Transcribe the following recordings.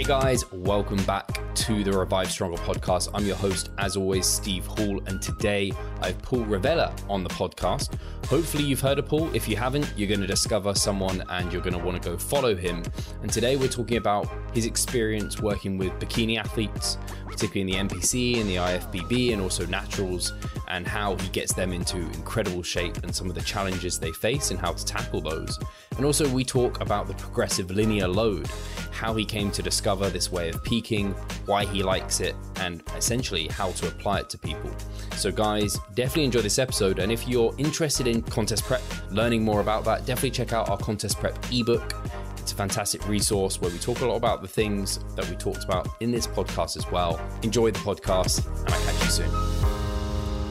Hey guys, welcome back to the Revive Stronger podcast. I'm your host, as always, Steve Hall, and today I have Paul Revelia on the podcast. Hopefully, you've heard of Paul. If you haven't, you're going to discover someone and you're going to want to go follow him. And today we're talking about his experience working with bikini athletes, particularly in the NPC and the IFBB, and also naturals, and how he gets them into incredible shape and some of the challenges they face and how to tackle those. And also, we talk about the progressive linear load, how he came to discover this way of peaking, why he likes it, and essentially how to apply it to people. So, guys, definitely enjoy this episode. And if you're interested in contest prep, learning more about that, definitely check out our contest prep ebook. It's a fantastic resource where we talk a lot about the things that we talked about in this podcast as well. Enjoy the podcast, and I'll catch you soon.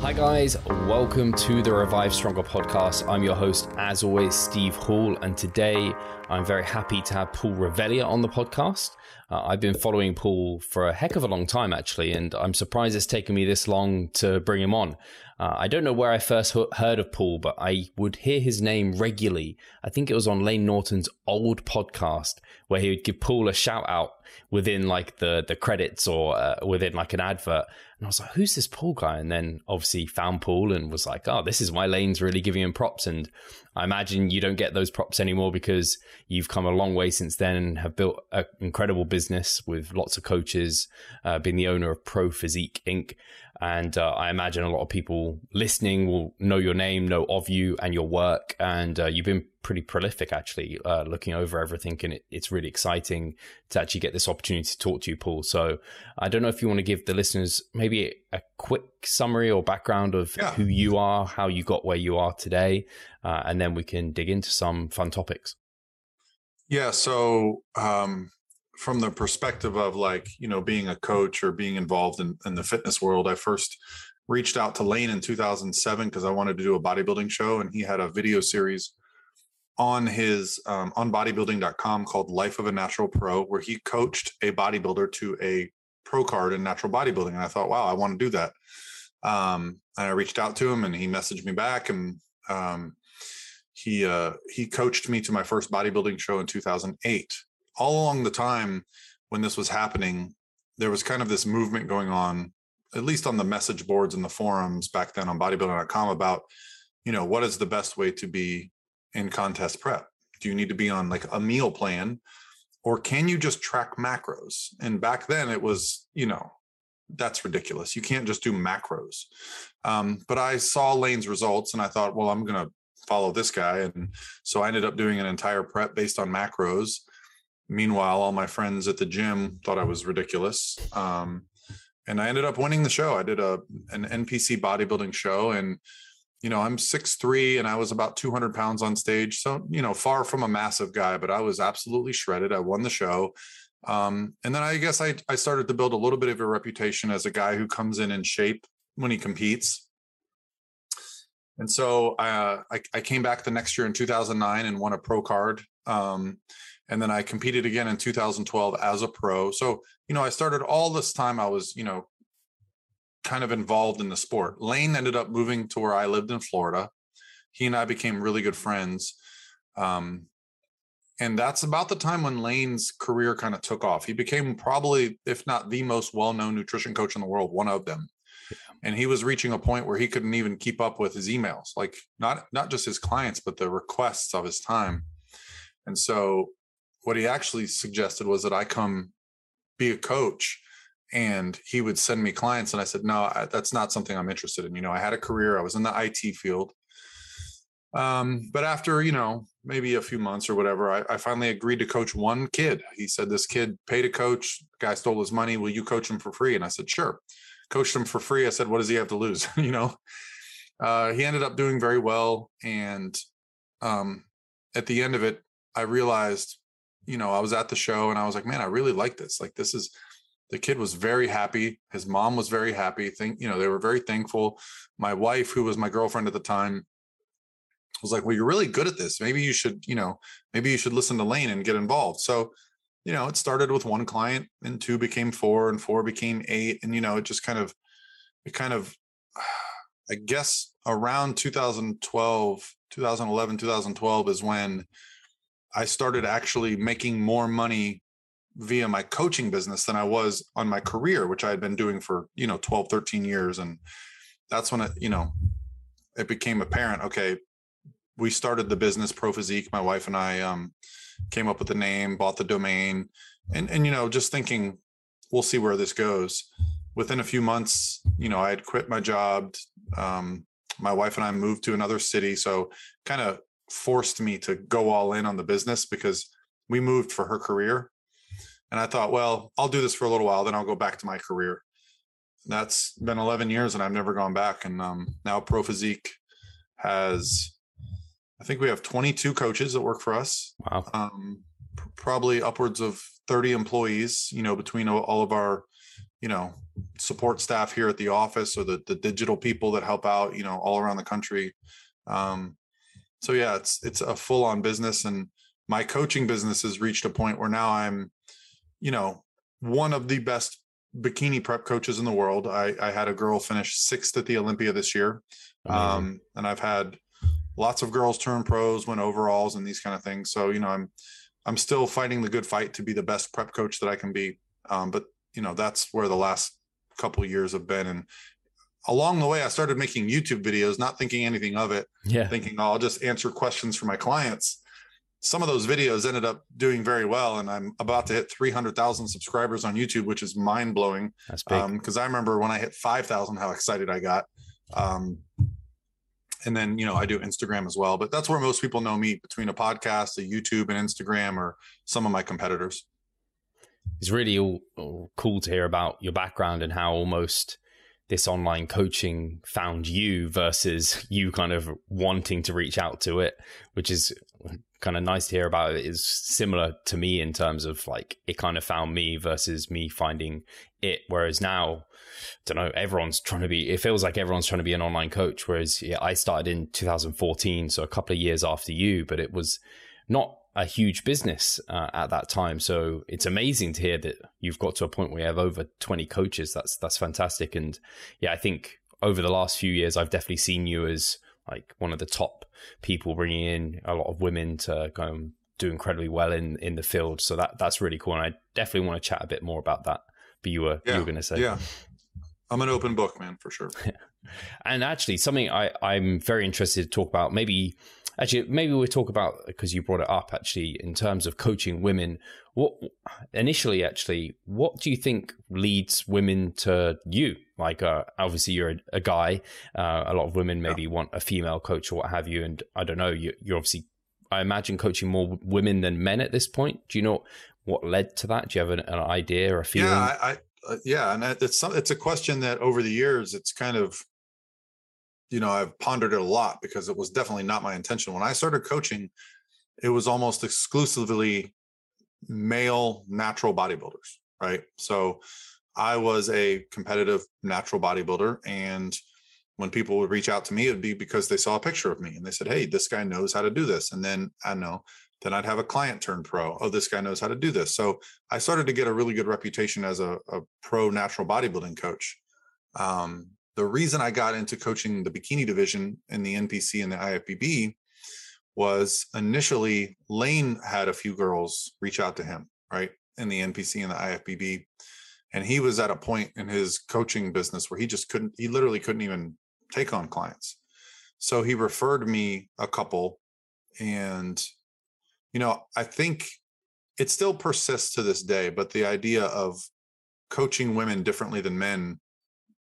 Hi, guys. Welcome to the Revive Stronger podcast. I'm your host, as always, Steve Hall. And today I'm very happy to have Paul Revelia on the podcast. Uh, I've been following Paul for a heck of a long time, actually, and I'm surprised it's taken me this long to bring him on. Uh, I don't know where I first heard of Paul, but I would hear his name regularly. I think it was on Lane Norton's old podcast where he would give Paul a shout out within like the the credits or uh, within like an advert. And I was like, who's this Paul guy? And then obviously found Paul and was like, oh, this is why Lane's really giving him props. And I imagine you don't get those props anymore because you've come a long way since then and have built an incredible business with lots of coaches, uh, being the owner of Pro Physique Inc. And uh, I imagine a lot of people listening will know your name, know of you and your work. And uh, you've been pretty prolific, actually, uh, looking over everything. And it, it's really exciting to actually get this opportunity to talk to you, Paul. So I don't know if you want to give the listeners maybe a quick summary or background of yeah. who you are, how you got where you are today, uh, and then we can dig into some fun topics. Yeah. So, um, from the perspective of like you know being a coach or being involved in, in the fitness world i first reached out to lane in 2007 because i wanted to do a bodybuilding show and he had a video series on his um, on bodybuilding.com called life of a natural pro where he coached a bodybuilder to a pro card in natural bodybuilding and i thought wow i want to do that. Um, and i reached out to him and he messaged me back and um, he uh, he coached me to my first bodybuilding show in 2008 all along the time when this was happening, there was kind of this movement going on, at least on the message boards and the forums back then on bodybuilding.com about, you know, what is the best way to be in contest prep? Do you need to be on like a meal plan or can you just track macros? And back then it was, you know, that's ridiculous. You can't just do macros. Um, but I saw Lane's results and I thought, well, I'm going to follow this guy. And so I ended up doing an entire prep based on macros Meanwhile, all my friends at the gym thought I was ridiculous. Um, and I ended up winning the show. I did a an NPC bodybuilding show, and you know I'm six three, and I was about 200 pounds on stage. So you know, far from a massive guy, but I was absolutely shredded. I won the show, um, and then I guess I I started to build a little bit of a reputation as a guy who comes in in shape when he competes. And so uh, I, I came back the next year in 2009 and won a pro card. Um, and then I competed again in 2012 as a pro. So, you know, I started all this time I was, you know, kind of involved in the sport. Lane ended up moving to where I lived in Florida. He and I became really good friends. Um, and that's about the time when Lane's career kind of took off. He became probably, if not the most well-known nutrition coach in the world, one of them. And he was reaching a point where he couldn't even keep up with his emails, like not not just his clients, but the requests of his time. And so what he actually suggested was that I come be a coach and he would send me clients and i said no I, that's not something i'm interested in. You know i had a career i was in the it field. Um, but after you know maybe a few months or whatever I, I, finally agreed to coach one kid. He said this kid paid a coach guy stole his money will you coach him for free? And i said sure. Coached him for free i said what does he have to lose? You know? Uh, he ended up doing very well and um, at the end of it i realized you know, I was at the show and I was like, man, I really like this. Like, this is the kid was very happy. His mom was very happy. Think, you know, they were very thankful. My wife, who was my girlfriend at the time, was like, well, you're really good at this. Maybe you should, you know, maybe you should listen to Lane and get involved. So, you know, it started with one client and two became four and four became eight. And, you know, it just kind of, it kind of, I guess around 2012, 2011, 2012 is when I started actually making more money via my coaching business than I was on my career, which I had been doing for, you know, 12, 13 years. And that's when it, you know, it became apparent, okay, we started the business Pro Physique. My wife and I um, came up with the name, bought the domain, and and you know, just thinking, we'll see where this goes. Within a few months, you know, I had quit my job. Um, my wife and I moved to another city, so kind of forced me to go all in on the business because we moved for her career. And I thought, well, I'll do this for a little while, then I'll go back to my career. That's been 11 years and I've never gone back. And um, now Pro Physique has, I think we have 22 coaches that work for us. Wow. Um, probably upwards of 30 employees, you know, between all of our, you know, support staff here at the office or the, the digital people that help out, you know, all around the country. Um, so yeah, it's, it's a full on business and my coaching business has reached a point where now I'm, you know, one of the best bikini prep coaches in the world. I, I had a girl finish sixth at the Olympia this year. Um, and I've had lots of girls turn pros, win overalls and these kind of things. So, you know, I'm, I'm still fighting the good fight to be the best prep coach that I can be. Um, but you know, that's where the last couple years have been. And along the way, I started making YouTube videos, not thinking anything of it. Yeah. Thinking, oh, I'll just answer questions for my clients some of those videos ended up doing very well and i'm about to hit 300000 subscribers on youtube which is mind-blowing that's big because um, i remember when i hit 5000 how excited i got um, and then you know i do instagram as well but that's where most people know me between a podcast a youtube and instagram or some of my competitors it's really all, all cool to hear about your background and how almost this online coaching found you versus you kind of wanting to reach out to it, which is kind of nice to hear about it is similar to me in terms of like it kind of found me versus me finding it. Whereas now, I don't know, everyone's trying to be, it feels like everyone's trying to be an online coach. Whereas yeah, I started in 2014, so a couple of years after you, but it was not a huge business uh, at that time. So it's amazing to hear that you've got to a point where you have over 20 coaches. That's, that's fantastic. And yeah, I think over the last few years, I've definitely seen you as like one of the top people bringing in a lot of women to go and do incredibly well in in the field. So that that's really cool, and I definitely want to chat a bit more about that. But you were yeah, you were going to say, yeah, I'm an open book, man, for sure. and actually, something I I'm very interested to talk about. Maybe actually, maybe we'll talk about because you brought it up. Actually, in terms of coaching women, what initially, actually, what do you think leads women to you? Like, uh, obviously, you're a, a guy. Uh, a lot of women maybe yeah. want a female coach or what have you. And I don't know, you, you're obviously, I imagine, coaching more women than men at this point. Do you know what led to that? Do you have an, an idea or a feeling? Yeah, I, I uh, yeah, and it's it's a question that over the years it's kind of, you know, I've pondered it a lot because it was definitely not my intention when I started coaching. It was almost exclusively male natural bodybuilders, right? So I was a competitive natural bodybuilder. And when people would reach out to me, it'd be because they saw a picture of me and they said, Hey, this guy knows how to do this. And then I know, then I'd have a client turn pro. Oh, this guy knows how to do this. So I started to get a really good reputation as a, a pro natural bodybuilding coach. Um, the reason I got into coaching the bikini division in the NPC and the IFBB was initially Lane had a few girls reach out to him, right, in the NPC and the IFBB. And he was at a point in his coaching business where he just couldn't, he literally couldn't even take on clients. So he referred me a couple. And, you know, I think it still persists to this day, but the idea of coaching women differently than men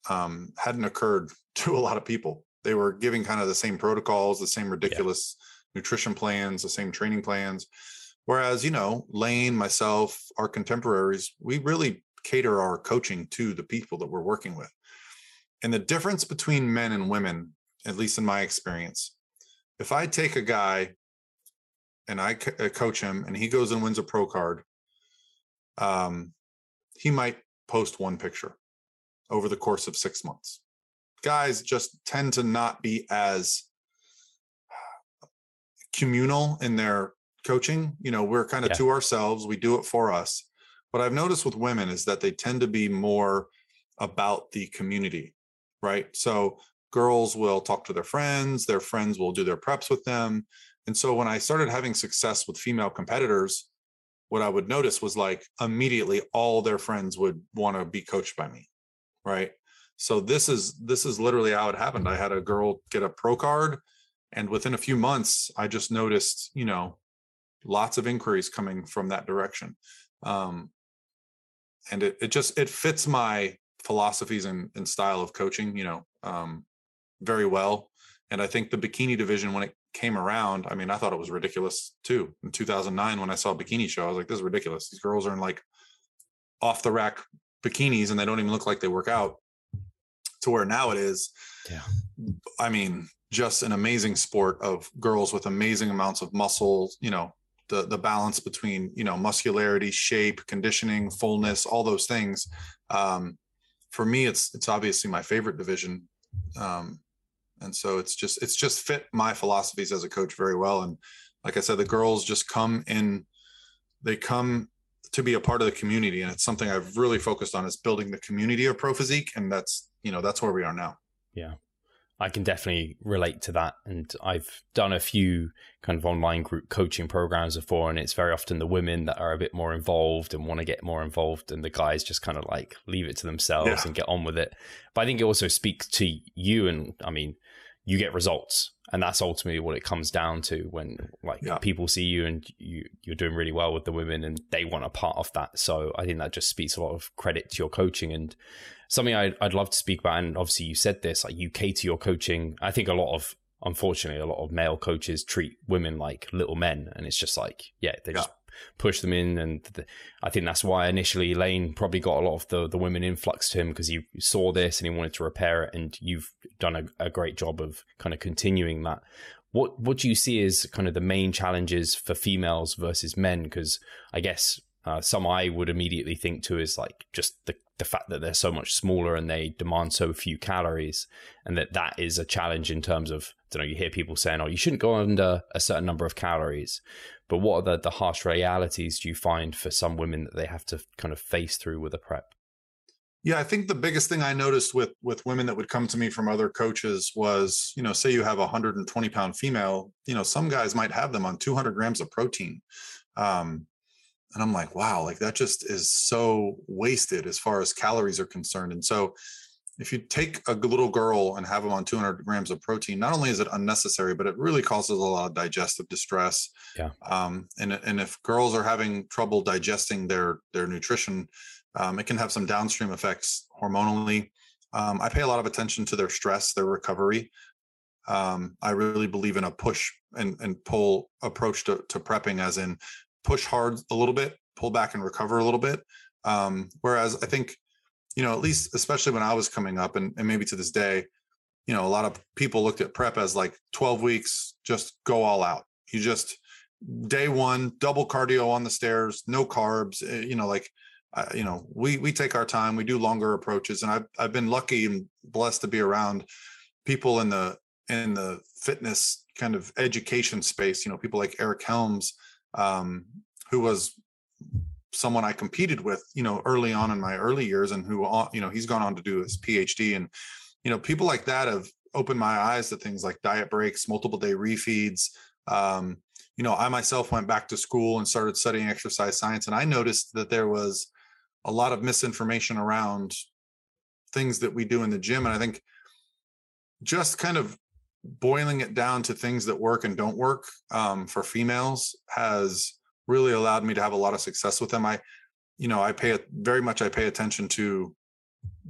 um, hadn't occurred to a lot of people. They were giving kind of the same protocols, the same ridiculous yeah nutrition plans, the same training plans. Whereas, you know, Lane, myself, our contemporaries, we really cater our coaching to the people that we're working with. And the difference between men and women, at least in my experience, if I take a guy and I uh, coach him and he goes and wins a pro card, um, he might post one picture over the course of six months. Guys just tend to not be as uh, communal in their coaching. You know, we're kind of yeah. to ourselves, we do it for us. What I've noticed with women is that they tend to be more about the community, right? So girls will talk to their friends, their friends will do their preps with them. And so when I started having success with female competitors, what I would notice was like immediately all their friends would want to be coached by me. Right. So this is this is literally how it happened. I had a girl get a pro card and within a few months I just noticed, you know, lots of inquiries coming from that direction. Um and it it just it fits my philosophies and, and style of coaching, you know, um very well. And I think the bikini division when it came around, I mean, I thought it was ridiculous too. In 2009, when I saw Bikini Show, I was like, this is ridiculous. These girls are in like off the rack bikinis and they don't even look like they work out. To where now it is, yeah. I mean, just an amazing sport of girls with amazing amounts of muscle, you know, the the balance between, you know, muscularity, shape, conditioning, fullness, all those things. Um, for me, it's it's obviously my favorite division. Um, and so it's just it's just fit my philosophies as a coach very well and like i said the girls just come in they come to be a part of the community and it's something i've really focused on is building the community of pro physique and that's you know that's where we are now. Yeah. I can definitely relate to that and i've done a few kind of online group coaching programs before and it's very often the women that are a bit more involved and want to get more involved and the guys just kind of like leave it to themselves yeah. and get on with it. But i think it also speaks to you and i mean you get results. And that's ultimately what it comes down to when like yeah. people see you and you you're doing really well with the women and they want a part of that. So i think that just speaks a lot of credit to your coaching and something i'd, I'd love to speak about. And obviously you said this like you cater your coaching. I think a lot of unfortunately a lot of male coaches treat women like little men. And it's just like yeah they yeah. Push them in. And the, I think that's why initially Lane probably got a lot of the, the women influx to him because he saw this and he wanted to repair it. And you've done a, a great job of kind of continuing that. What what do you see as kind of the main challenges for females versus men? Because I guess uh, some I would immediately think to is like just the the fact that they're so much smaller and they demand so few calories, and that that is a challenge in terms of I don't know. You hear people saying, "Oh, you shouldn't go under a certain number of calories," but what are the the harsh realities do you find for some women that they have to kind of face through with a prep? Yeah, I think the biggest thing I noticed with with women that would come to me from other coaches was, you know, say you have a 120 pound female, you know, some guys might have them on 200 grams of protein. Um, and i'm like wow like that just is so wasted as far as calories are concerned and so if you take a little girl and have them on 200 grams of protein not only is it unnecessary but it really causes a lot of digestive distress. Yeah. Um, and and if girls are having trouble digesting their their nutrition um, it can have some downstream effects hormonally. Um, i pay a lot of attention to their stress their recovery. Um, I really believe in a push and, and pull approach to, to prepping, as in push hard a little bit, pull back and recover a little bit. Um, whereas I think, you know, at least especially when I was coming up and, and maybe to this day, you know, a lot of people looked at prep as like 12 weeks, just go all out. You just day one, double cardio on the stairs, no carbs, eh, you know, like, uh, you know, we, we take our time, we do longer approaches. And I've, I've been lucky and blessed to be around people in the, in the fitness kind of education space, you know, people like Eric Helms, um, who was someone I competed with, you know, early on in my early years, and who, you know, he's gone on to do his PhD, and you know, people like that have opened my eyes to things like diet breaks, multiple day refeeds. Um, you know, I myself went back to school and started studying exercise science, and I noticed that there was a lot of misinformation around things that we do in the gym, and I think just kind of boiling it down to things that work and don't work um, for females has really allowed me to have a lot of success with them. I, you know, I pay it very much. I pay attention to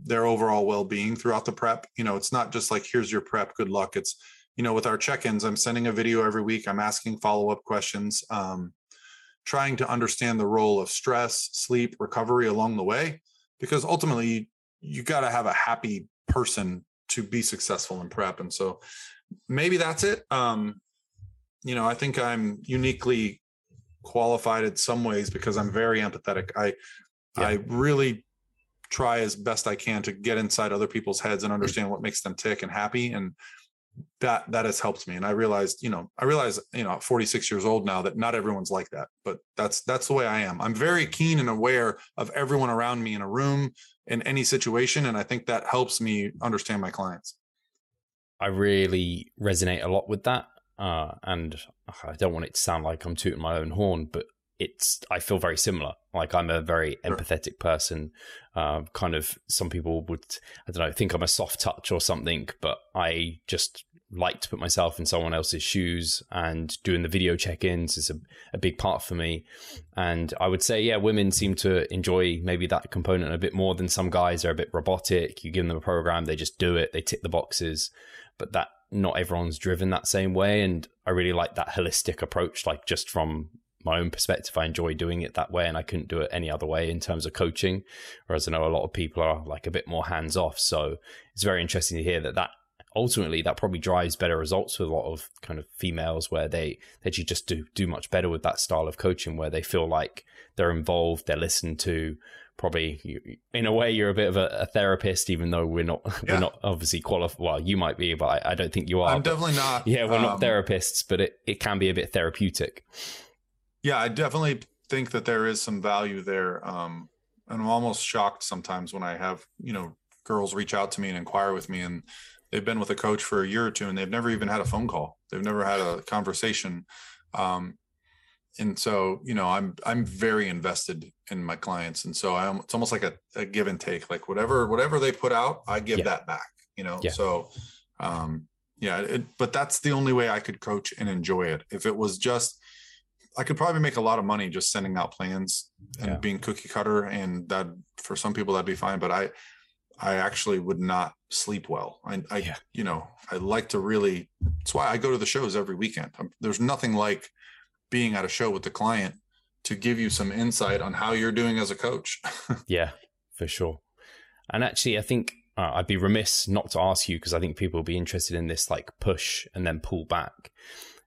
their overall well-being throughout the prep. You know, it's not just like here's your prep, good luck. It's you know, with our check-ins, I'm sending a video every week. I'm asking follow-up questions, um, trying to understand the role of stress, sleep, recovery along the way, because ultimately you, you got to have a happy person to be successful in prep. And so maybe that's it. Um, you know, I think I'm uniquely qualified in some ways because I'm very empathetic. I yeah. I really try as best I can to get inside other people's heads and understand what makes them tick and happy and that that has helped me and I realized, you know, I realize, you know, 46 years old now that not everyone's like that, but that's that's the way I am. I'm very keen and aware of everyone around me in a room in any situation and I think that helps me understand my clients. I really resonate a lot with that. Uh, and I don't want it to sound like I'm tooting my own horn, but it's I feel very similar. Like I'm a very empathetic person. Uh, kind of some people would I don't know think I'm a soft touch or something, but I just like to put myself in someone else's shoes and doing the video check-ins is a, a big part for me and i would say yeah women seem to enjoy maybe that component a bit more than some guys are a bit robotic you give them a program they just do it they tick the boxes but that not everyone's driven that same way and i really like that holistic approach like just from my own perspective, I enjoy doing it that way, and I couldn't do it any other way in terms of coaching. Whereas I know a lot of people are like a bit more hands off. So it's very interesting to hear that that ultimately that probably drives better results with a lot of kind of females where they they just do do much better with that style of coaching where they feel like they're involved they're listened to probably in a way you're a bit of a, a therapist even though we're not yeah. we're not obviously qualified well you might be but I, I, don't think you are i'm definitely not yeah we're um, not therapists but it, it can be a bit therapeutic yeah i definitely think that there is some value there um and i'm almost shocked sometimes when i have you know girls reach out to me and inquire with me and they've been with a coach for a year or two and they've never even had a phone call. They've never had a conversation. Um, and so, you know, I'm I'm very invested in my clients, and so I'm. It's almost like a, a give and take. Like whatever whatever they put out, I give yeah. that back. You know, yeah. so um, yeah. It, but that's the only way I could coach and enjoy it. If it was just, I could probably make a lot of money just sending out plans and yeah. being cookie cutter, and that for some people that'd be fine. But I I actually would not sleep well. I, I yeah. you know, I like to really. That's why I go to the shows every weekend. I'm, there's nothing like being at a show with the client to give you some insight on how you're doing as a coach. yeah, for sure. And actually, I think uh, I'd be remiss not to ask you because I think people will be interested in this, like push and then pull back.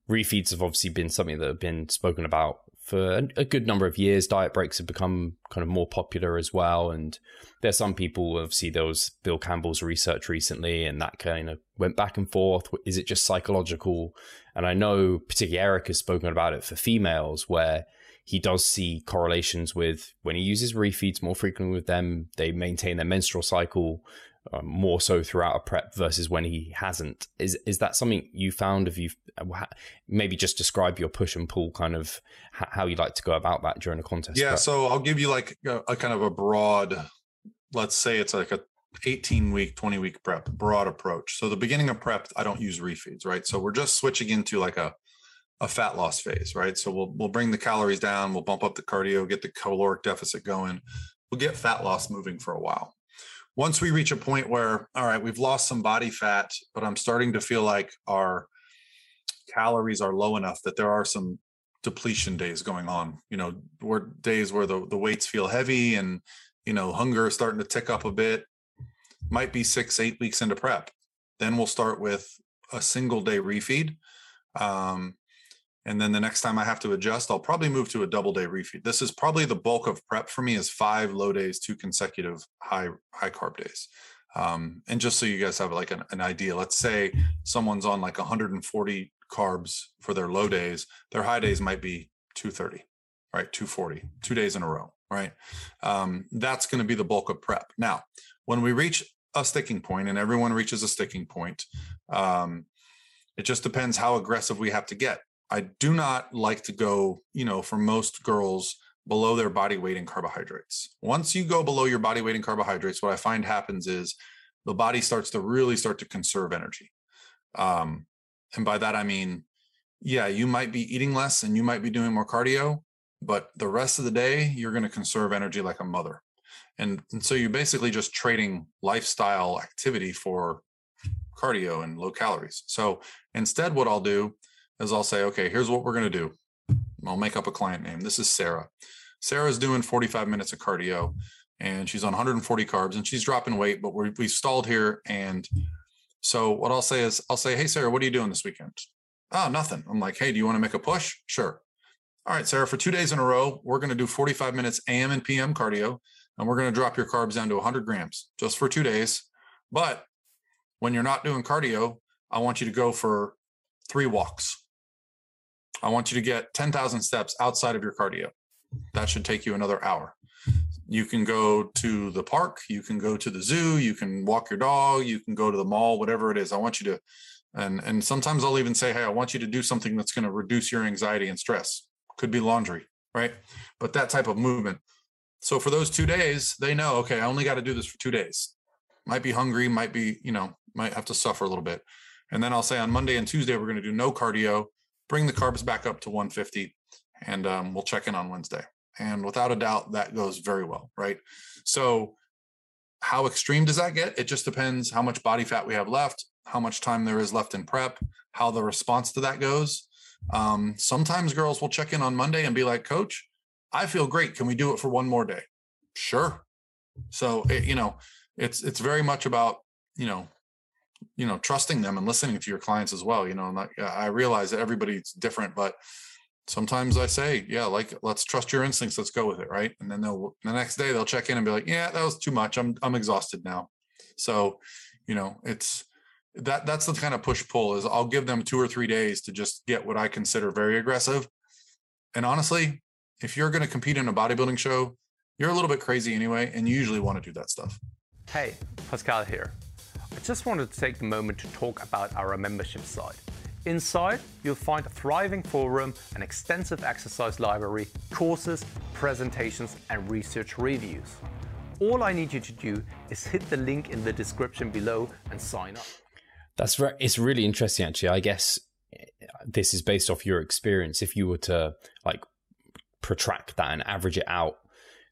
Refeeds have obviously been something that have been spoken about for a good number of years. Diet breaks have become kind of more popular as well. And there's some people, obviously, there was Bill Campbell's research recently, and that kind of went back and forth. Is it just psychological? And I know, particularly Eric has spoken about it for females, where he does see correlations with when he uses refeeds more frequently with them, they maintain their menstrual cycle um, more so throughout a prep versus when he hasn't. Is is that something you found? Have you maybe just describe your push and pull kind of how you like to go about that during a contest? Yeah, prep? so I'll give you like a, a kind of a broad. Let's say it's like a 18 week, 20 week prep, broad approach. So the beginning of prep, I don't use refeeds, right? So we're just switching into like a a fat loss phase, right? So we'll we'll bring the calories down, we'll bump up the cardio, get the caloric deficit going. We'll get fat loss moving for a while once we reach a point where all right we've lost some body fat but i'm starting to feel like our calories are low enough that there are some depletion days going on you know where days where the, the weights feel heavy and you know hunger is starting to tick up a bit. Might be six eight weeks into prep. Then we'll start with a single day refeed. Um, and then the next time I have to adjust, I'll probably move to a double day refeed. This is probably the bulk of prep for me is five low days, two consecutive high high carb days. Um, and just so you guys have like an, an idea, let's say someone's on like 140 carbs for their low days, their high days might be 230, right? 240, two days in a row, right? Um, that's going to be the bulk of prep. Now, when we reach a sticking point, and everyone reaches a sticking point, um, it just depends how aggressive we have to get. I do not like to go, you know, for most girls below their body weight in carbohydrates. Once you go below your body weight in carbohydrates, what I find happens is the body starts to really start to conserve energy. Um, and by that, I mean, yeah, you might be eating less and you might be doing more cardio, but the rest of the day, you're going to conserve energy like a mother. And, and so you're basically just trading lifestyle activity for cardio and low calories. So instead, what I'll do is I'll say, okay, here's what we're going to do. I'll make up a client name. This is Sarah. Sarah's doing 45 minutes of cardio and she's on 140 carbs and she's dropping weight, but we have stalled here. And so what I'll say is, I'll say, hey, Sarah, what are you doing this weekend? Oh, nothing. I'm like, hey, do you want to make a push? Sure. All right, Sarah, for two days in a row, we're going to do 45 minutes AM and PM cardio, and we're going to drop your carbs down to 100 grams just for two days. But when you're not doing cardio, I want you to go for three walks. I want you to get 10,000 steps outside of your cardio. That should take you another hour. You can go to the park, you can go to the zoo, you can walk your dog, you can go to the mall, whatever it is. I want you to and and sometimes I'll even say, "Hey, I want you to do something that's going to reduce your anxiety and stress." Could be laundry, right? But that type of movement. So for those two days, they know, okay, I only got to do this for two days. Might be hungry, might be, you know, might have to suffer a little bit. And then I'll say on Monday and Tuesday, we're going to do no cardio, bring the carbs back up to 150, and um, we'll check in on Wednesday. And without a doubt, that goes very well, right? So, how extreme does that get? It just depends how much body fat we have left, how much time there is left in prep, how the response to that goes. Um, sometimes girls will check in on Monday and be like, Coach, I feel great. Can we do it for one more day? Sure. So, it, you know, it's it's very much about you know you know trusting them and listening to your clients as well you know not, uh, i realize that everybody's different but sometimes i say yeah like let's trust your instincts let's go with it right? And then they'll the next day they'll check in and be like yeah that was too much. I'm i'm exhausted now. So you know it's that that's the kind of push pull is i'll give them two or three days to just get what i consider very aggressive. And honestly if you're going to compete in a bodybuilding show you're a little bit crazy anyway and you usually want to do that stuff. Hey pascal here I just wanted to take the moment to talk about our membership site. Inside, you'll find a thriving forum, an extensive exercise library, courses, presentations, and research reviews. All I need you to do is hit the link in the description below and sign up. That's very, it's really interesting actually. I guess eh, this is based off your experience. If you were to like protract that and average it out,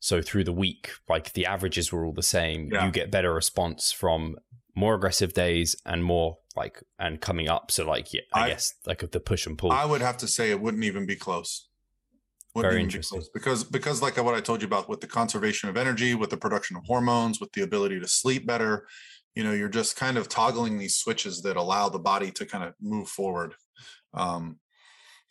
so through the week, like the averages were all the same, yeah. you get better response from more aggressive days and more like and coming up. So like yeah, I, I guess like of the push and pull. I would have to say it wouldn't even be close. Wouldn't Very interesting. Be because because like what I told you about with the conservation of energy, with the production of hormones, with the ability to sleep better, you know, you're just kind of toggling these switches that allow the body to kind of move forward. Um,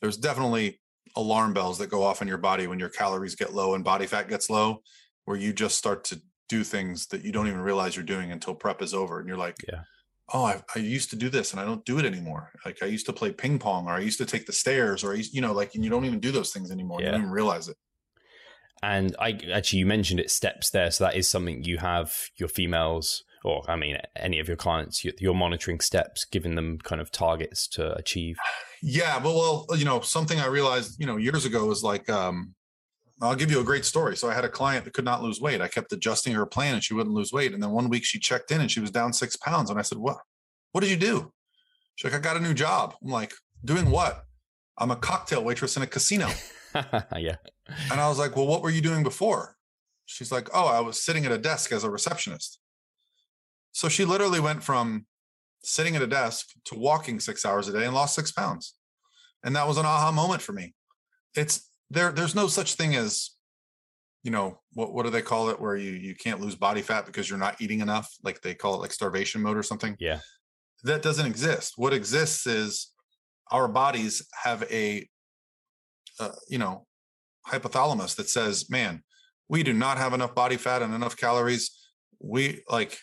there's definitely alarm bells that go off in your body when your calories get low and body fat gets low, where you just start to do things that you don't even realize you're doing until prep is over and you're like yeah. Oh I, I used to do this and i don't do it anymore. Like i used to play ping pong or i used to take the stairs or I used, you know like and you don't even do those things anymore yeah. you don't even realize it. And i actually you mentioned it steps there so that is something you have your females or i mean any of your clients you're monitoring steps giving them kind of targets to achieve. Yeah well well you know something i realized you know years ago was like um I'll give you a great story. So I had a client that could not lose weight. I kept adjusting her plan and she wouldn't lose weight. And then one week she checked in and she was down six pounds. And I said, What? What did you do? She's like, I got a new job. I'm like, doing what? I'm a cocktail waitress in a casino. yeah. And I was like, Well, what were you doing before? She's like, Oh, I was sitting at a desk as a receptionist. So she literally went from sitting at a desk to walking six hours a day and lost six pounds. And that was an aha moment for me. It's there there's no such thing as you know what what do they call it where you you can't lose body fat because you're not eating enough? Like they call it like starvation mode or something? Yeah. That doesn't exist. What exists is our bodies have a uh, you know hypothalamus that says man we do not have enough body fat and enough calories. We like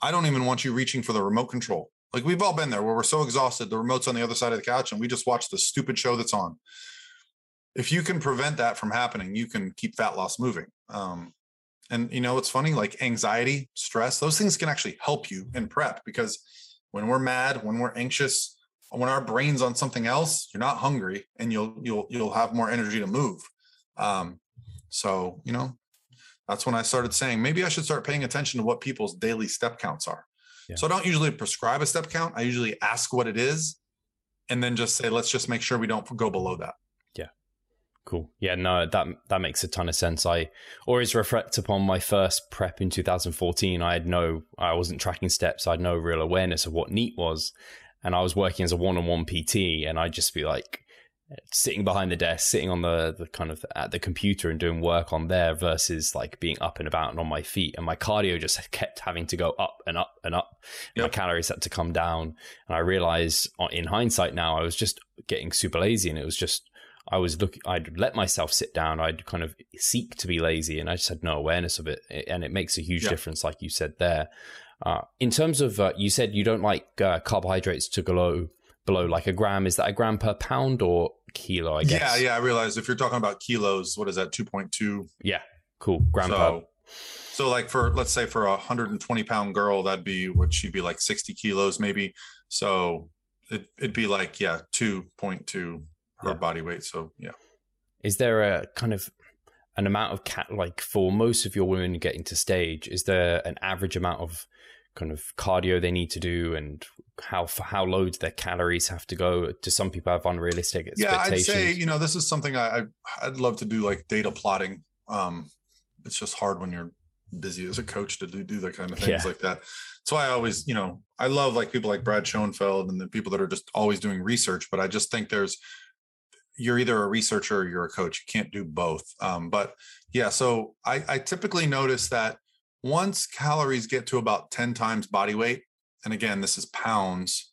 i don't even want you reaching for the remote control. Like we've all been there where we're so exhausted the remote's on the other side of the couch and we just watch the stupid show that's on if you can prevent that from happening, you can keep fat loss moving. Um, and you know, it's funny, like anxiety, stress, those things can actually help you in prep because when we're mad, when we're anxious, when our brain's on something else, you're not hungry and you'll you'll you'll have more energy to move. Um, so you know, that's when I started saying maybe I should start paying attention to what people's daily step counts are. Yeah. So I don't usually prescribe a step count. I usually ask what it is and then just say, let's just make sure we don't go below that. Cool. Yeah, no, that that makes a ton of sense. I always reflect upon my first prep in 2014. I had no, I wasn't tracking steps. I had no real awareness of what NEAT was, and I was working as a one-on-one PT, and I'd just be like sitting behind the desk, sitting on the the kind of at the computer and doing work on there versus like being up and about and on my feet. And my cardio just kept having to go up and up and up. Yep. My calories had to come down, and I realized uh, in hindsight now I was just getting super lazy, and it was just I was looking, I'd let myself sit down. I'd kind of seek to be lazy and I just had no awareness of it. And it makes a huge yeah. difference, like you said there. Uh, in terms of, uh, you said you don't like uh, carbohydrates to below, below like a gram. Is that a gram per pound or kilo? I guess. Yeah. Yeah. I realize if you're talking about kilos, what is that? 2.2. Yeah. Cool. Gram so, per. So like for, let's say for a 120 pound girl, that'd be what she'd be like 60 kilos maybe. So it, it'd be like, yeah, 2.2 her yeah. body weight. So yeah. is there a kind of an amount of cat like for most of your women getting to stage? Is there an average amount of kind of cardio they need to do and how how low do their calories have to go do some people have unrealistic expectations yeah i'd say you know this is something i i'd love to do like data plotting um it's just hard when you're busy as a coach to do, do that kind of things yeah. like that so i always you know i love like people like brad schoenfeld and the people that are just always doing research but i just think there's you're either a researcher or you're a coach you can't do both um, but yeah so I, I typically notice that once calories get to about 10 times body weight, and again, this is pounds.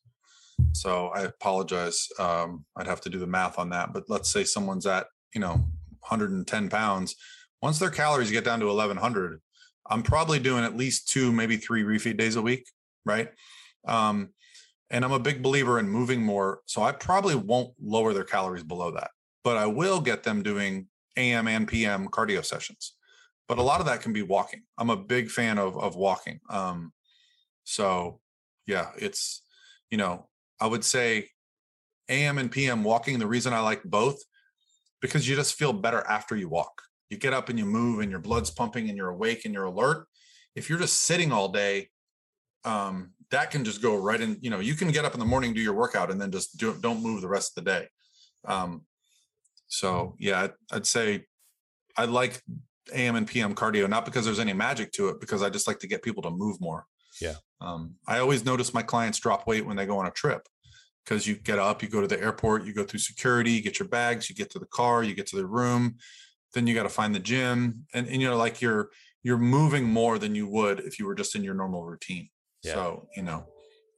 So I apologize. Um, I'd have to do the math on that. But let's say someone's at, you know, 110 pounds. Once their calories get down to 1100, I'm probably doing at least two, maybe three refeed days a week. Right. Um, and I'm a big believer in moving more. So I probably won't lower their calories below that, but I will get them doing AM and PM cardio sessions but a lot of that can be walking. I'm a big fan of of walking. Um, so yeah, it's you know I would say AM and PM walking. The reason I like both because you just feel better after you walk. You get up and you move, and your blood's pumping, and you're awake and you're alert. If you're just sitting all day, um, that can just go right in. You know, you can get up in the morning, do your workout, and then just do, don't move the rest of the day. Um, so yeah, I'd, say I like AM and PM cardio, not because there's any magic to it, because I just like to get people to move more. Yeah. Um, I always notice my clients drop weight when they go on a trip because you get up, you go to the airport, you go through security, you get your bags, you get to the car, you get to the room, then you got to find the gym, and, and you know, like you're you're moving more than you would if you were just in your normal routine. Yeah. So you know,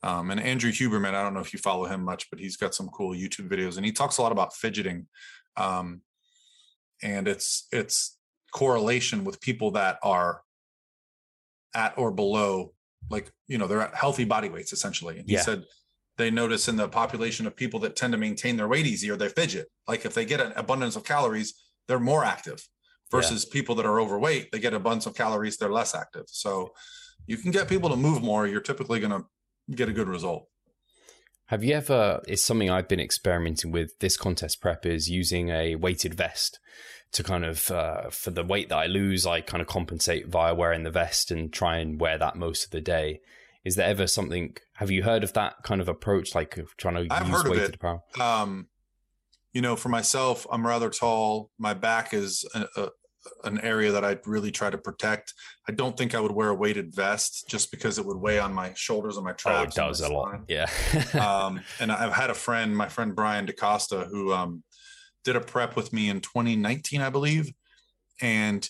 um, and Andrew Huberman, I don't know if you follow him much, but he's got some cool YouTube videos, and he talks a lot about fidgeting, um, and it's it's correlation with people that are at or below like you know they're at healthy body weights essentially and he yeah. said they notice in the population of people that tend to maintain their weight easier they fidget like if they get an abundance of calories they're more active versus yeah. people that are overweight they get abundance of calories they're less active so you can get people to move more you're typically going to get a good result have you ever it's something i've been experimenting with this contest prep is using a weighted vest to kind of uh, for the weight that I lose, I kind of compensate via wearing the vest and try and wear that most of the day. Is there ever something? Have you heard of that kind of approach, like trying to I've use weighted apparel? Um, you know, for myself, I'm rather tall. My back is a, a, an area that I really try to protect. I don't think I would wear a weighted vest just because it would weigh on my shoulders and my traps. Oh, it does a lot. Yeah. um, and I've had a friend, my friend Brian DaCosta, who um, did a prep with me in 2019, I believe. And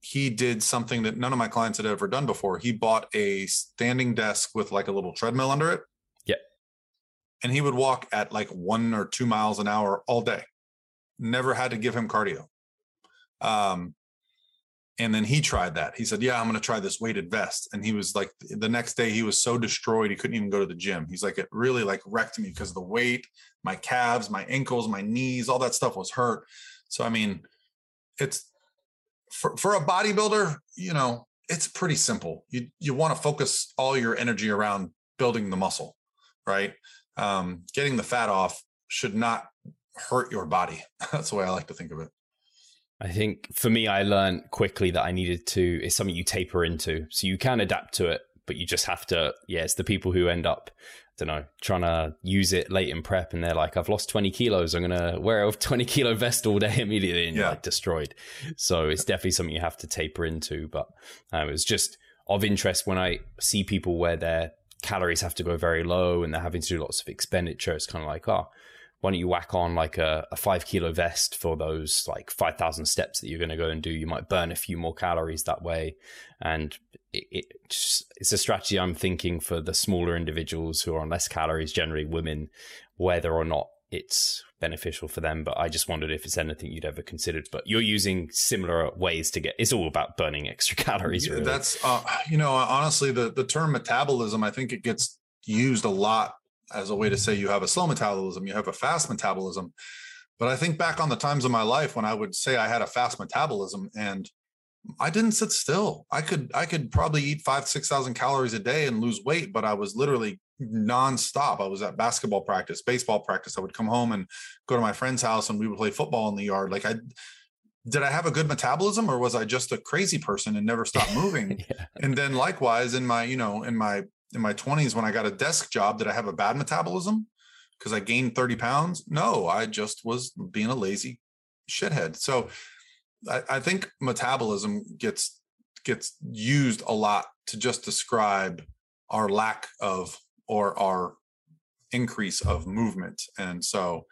he did something that none of my clients had ever done before. He bought a standing desk with like a little treadmill under it. Yeah. And he would walk at like one or two miles an hour all day. Never had to give him cardio. Um, and then he tried that. He said, "Yeah, I'm going to try this weighted vest." And he was like, the next day he was so destroyed he couldn't even go to the gym. He's like, it really like wrecked me because the weight, my calves, my ankles, my knees, all that stuff was hurt. So I mean, it's for for a bodybuilder, you know, it's pretty simple. You you want to focus all your energy around building the muscle, right? Um, getting the fat off should not hurt your body. That's the way I like to think of it. I think for me, I learned quickly that I needed to, it's something you taper into. So you can adapt to it, but you just have to, yeah, it's the people who end up, I don't know, trying to use it late in prep and they're like, I've lost 20 kilos. I'm going to wear a 20 kilo vest all day immediately and yeah. you're like destroyed. So it's definitely something you have to taper into. But um, was just of interest when I see people where their calories have to go very low and they're having to do lots of expenditure. It's kind of like, oh, why don't you whack on like a, a five kilo vest for those like 5,000 steps that you're going to go and do? You might burn a few more calories that way. And it, it just, it's a strategy I'm thinking for the smaller individuals who are on less calories, generally women, whether or not it's beneficial for them. But I just wondered if it's anything you'd ever considered. But you're using similar ways to get. It's all about burning extra calories. Really. That's uh, you know honestly the the term metabolism. I think it gets used a lot as a way to say you have a slow metabolism, you have a fast metabolism. But I think back on the times of my life when I would say I had a fast metabolism and I didn't sit still. I could I could probably eat five six thousand calories a day and lose weight, but I was literally nonstop. I was at basketball practice, baseball practice. I would come home and go to my friend's house and we would play football in the yard. Like I did I have a good metabolism or was I just a crazy person and never stopped moving? yeah. And then likewise in my, you know, in my in my 20s when I got a desk job, did I have a bad metabolism? Because I gained 30 pounds? No, I just was being a lazy shithead. So I, I think metabolism gets gets used a lot to just describe our lack of or our increase of movement. And so,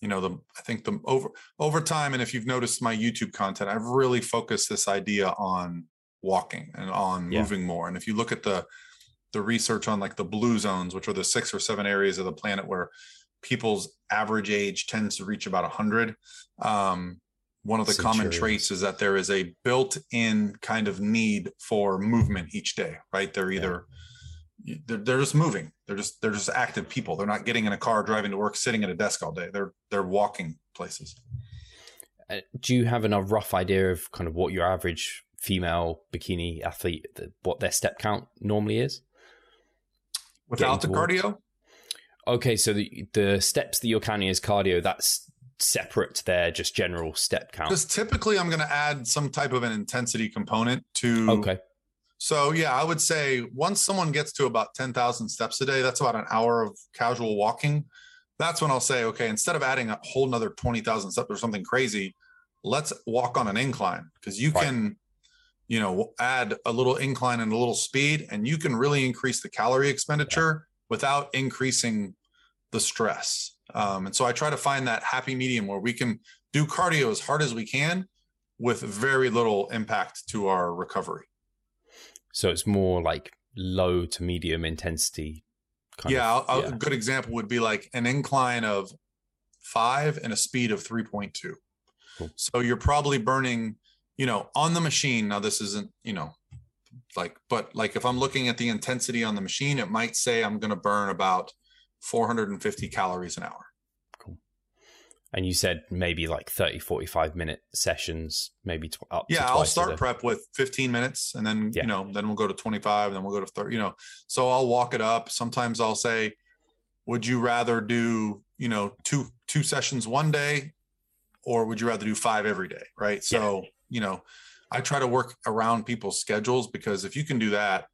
you know, the I think the over over time, and if you've noticed my YouTube content, I've really focused this idea on walking and on yeah. moving more. And if you look at the the research on like the blue zones, which are the six or seven areas of the planet where people's average age tends to reach about 100 um, one of the common traits is that there is a built-in kind of need for movement each day right? They're either yeah. they're, they're just moving. They're just they're just active people. They're not getting in a car driving to work sitting at a desk all day. They're they're walking places. Uh, do you have a rough idea of kind of what your average female bikini athlete what their step count normally is without the cardio okay so the the steps that you're counting as cardio that's separate to their just general step count? Because typically I'm going to add some type of an intensity component to. Okay. So yeah, I would say once someone gets to about 10,000 steps a day, that's about an hour of casual walking. That's when I'll say, okay, instead of adding a whole nother 20,000 steps or something crazy, let's walk on an incline because you right. can, you know, add a little incline and a little speed and you can really increase the calorie expenditure without increasing the stress. Um, and so I try to find that happy medium where we can do cardio as hard as we can with very little impact to our recovery. So it's more like low to medium intensity. yeah, of, yeah. A good example would be like an incline of five and a speed of 3.2. Cool. So you're probably burning, you know, on the machine. Now, this isn't, you know, like, but like if I'm looking at the intensity on the machine, it might say I'm going to burn about 450 calories an hour. Cool. And you said maybe like 30, 45 minute sessions, maybe tw- up. Yeah, I'll start prep with 15 minutes and then, yeah. you know, then we'll go to 25 and then we'll go to 30, you know. So I'll walk it up. Sometimes I'll say, would you rather do, you know, two two sessions one day or would you rather do five every day? Right. So, yeah. You know, I try to work around people's schedules because if you can do that,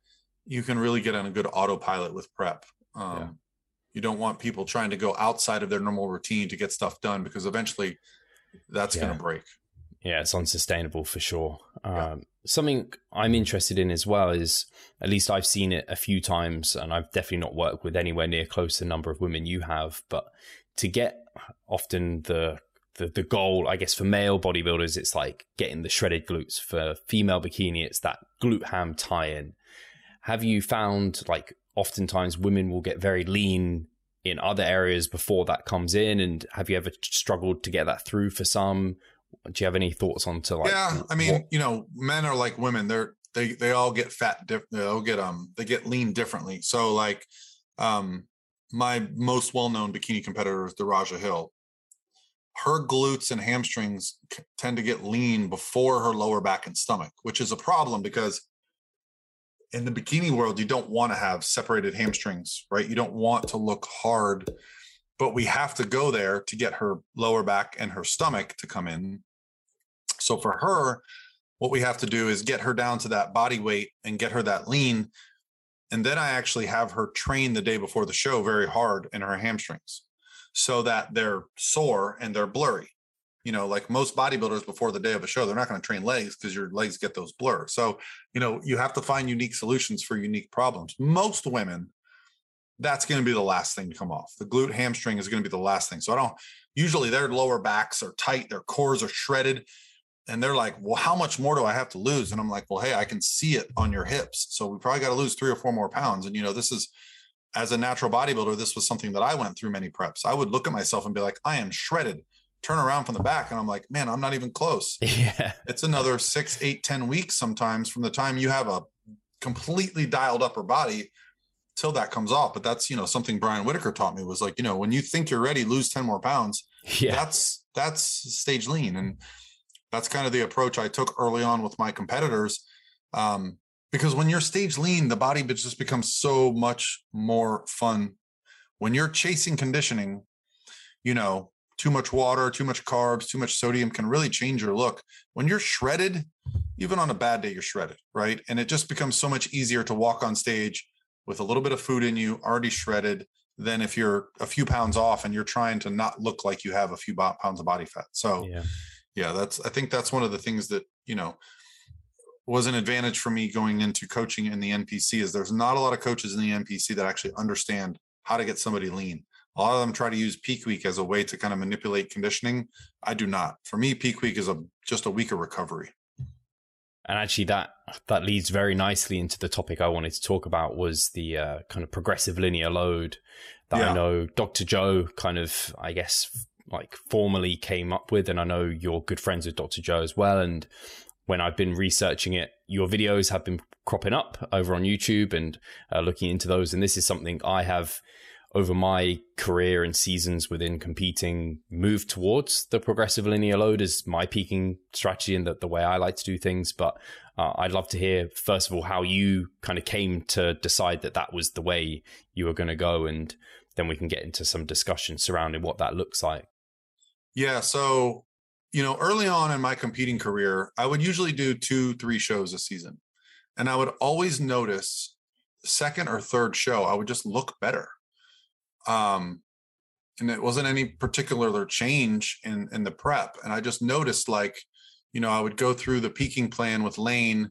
you can really get on a good autopilot with prep. Um, yeah you don't want people trying to go outside of their normal routine to get stuff done because eventually that's yeah. going to break yeah it's unsustainable for sure yeah. um, something i'm interested in as well is at least i've seen it a few times and i've definitely not worked with anywhere near close to the number of women you have but to get often the the, the goal, I guess, for male bodybuilders, it's like getting the shredded glutes. For female bikini, it's that glute ham tie in. Have you found like oftentimes women will get very lean in other areas before that comes in and have you ever struggled to get that through for some do you have any thoughts on to like yeah i mean what? you know men are like women they're they they all get fat diff- they'll get um they get lean differently so like um my most well-known bikini competitor is Darajah Hill. Her glutes and hamstrings tend to get lean before her lower back and stomach, which is a problem because in the bikini world, you don't want to have separated hamstrings, right? You don't want to look hard, but we have to go there to get her lower back and her stomach to come in. So for her, what we have to do is get her down to that body weight and get her that lean. And then I actually have her train the day before the show very hard in her hamstrings so that they're sore and they're blurry you know, like most bodybuilders before the day of a show, they're not going to train legs because your legs get those blur. So, you know, you have to find unique solutions for unique problems. Most women, that's going to be the last thing to come off. The glute hamstring is going to be the last thing. So I don't usually their lower backs are tight, their cores are shredded. And they're like, well, how much more do I have to lose? And I'm like, well, hey, I can see it on your hips. So we probably got to lose three or four more pounds. And, you know, this is, as a natural bodybuilder, this was something that I went through many preps. I would look at myself and be like, I am shredded turn around from the back and I'm like, man, I'm not even close. Yeah. It's another six, eight, ten weeks sometimes from the time you have a completely dialed upper body till that comes off. But that's, you know, something Brian Whitacre taught me was like, you know, when you think you're ready, lose 10 more pounds. Yeah. That's, that's stage lean. And that's kind of the approach I took early on with my competitors. Um, because when you're stage lean, the body just becomes so much more fun. When you're chasing conditioning, you know, too much water, too much carbs, too much sodium can really change your look. When you're shredded, even on a bad day, you're shredded, right? And it just becomes so much easier to walk on stage with a little bit of food in you, already shredded, than if you're a few pounds off and you're trying to not look like you have a few pounds of body fat. So, yeah, yeah that's, I think that's one of the things that, you know, was an advantage for me going into coaching in the NPC is there's not a lot of coaches in the NPC that actually understand how to get somebody lean. A lot of them try to use peak week as a way to kind of manipulate conditioning. I do not. For me, peak week is a just a week of recovery. And actually, that that leads very nicely into the topic I wanted to talk about was the uh, kind of progressive linear load that yeah. I know Dr. Joe kind of, I guess, like formally came up with, and I know you're good friends with Dr. Joe as well. And when I've been researching it, your videos have been cropping up over on YouTube and uh, looking into those. And this is something I have over my career and seasons within competing moved towards the progressive linear load as my peaking strategy and the, the way I like to do things. But uh, I'd love to hear, first of all, how you kind of came to decide that that was the way you were going to go. And then we can get into some discussion surrounding what that looks like. Yeah. So, you know, early on in my competing career, I would usually do two, three shows a season. And I would always notice second or third show, I would just look better um, and it wasn't any particular change in in the prep. And I just noticed like, you know, I would go through the peaking plan with Layne,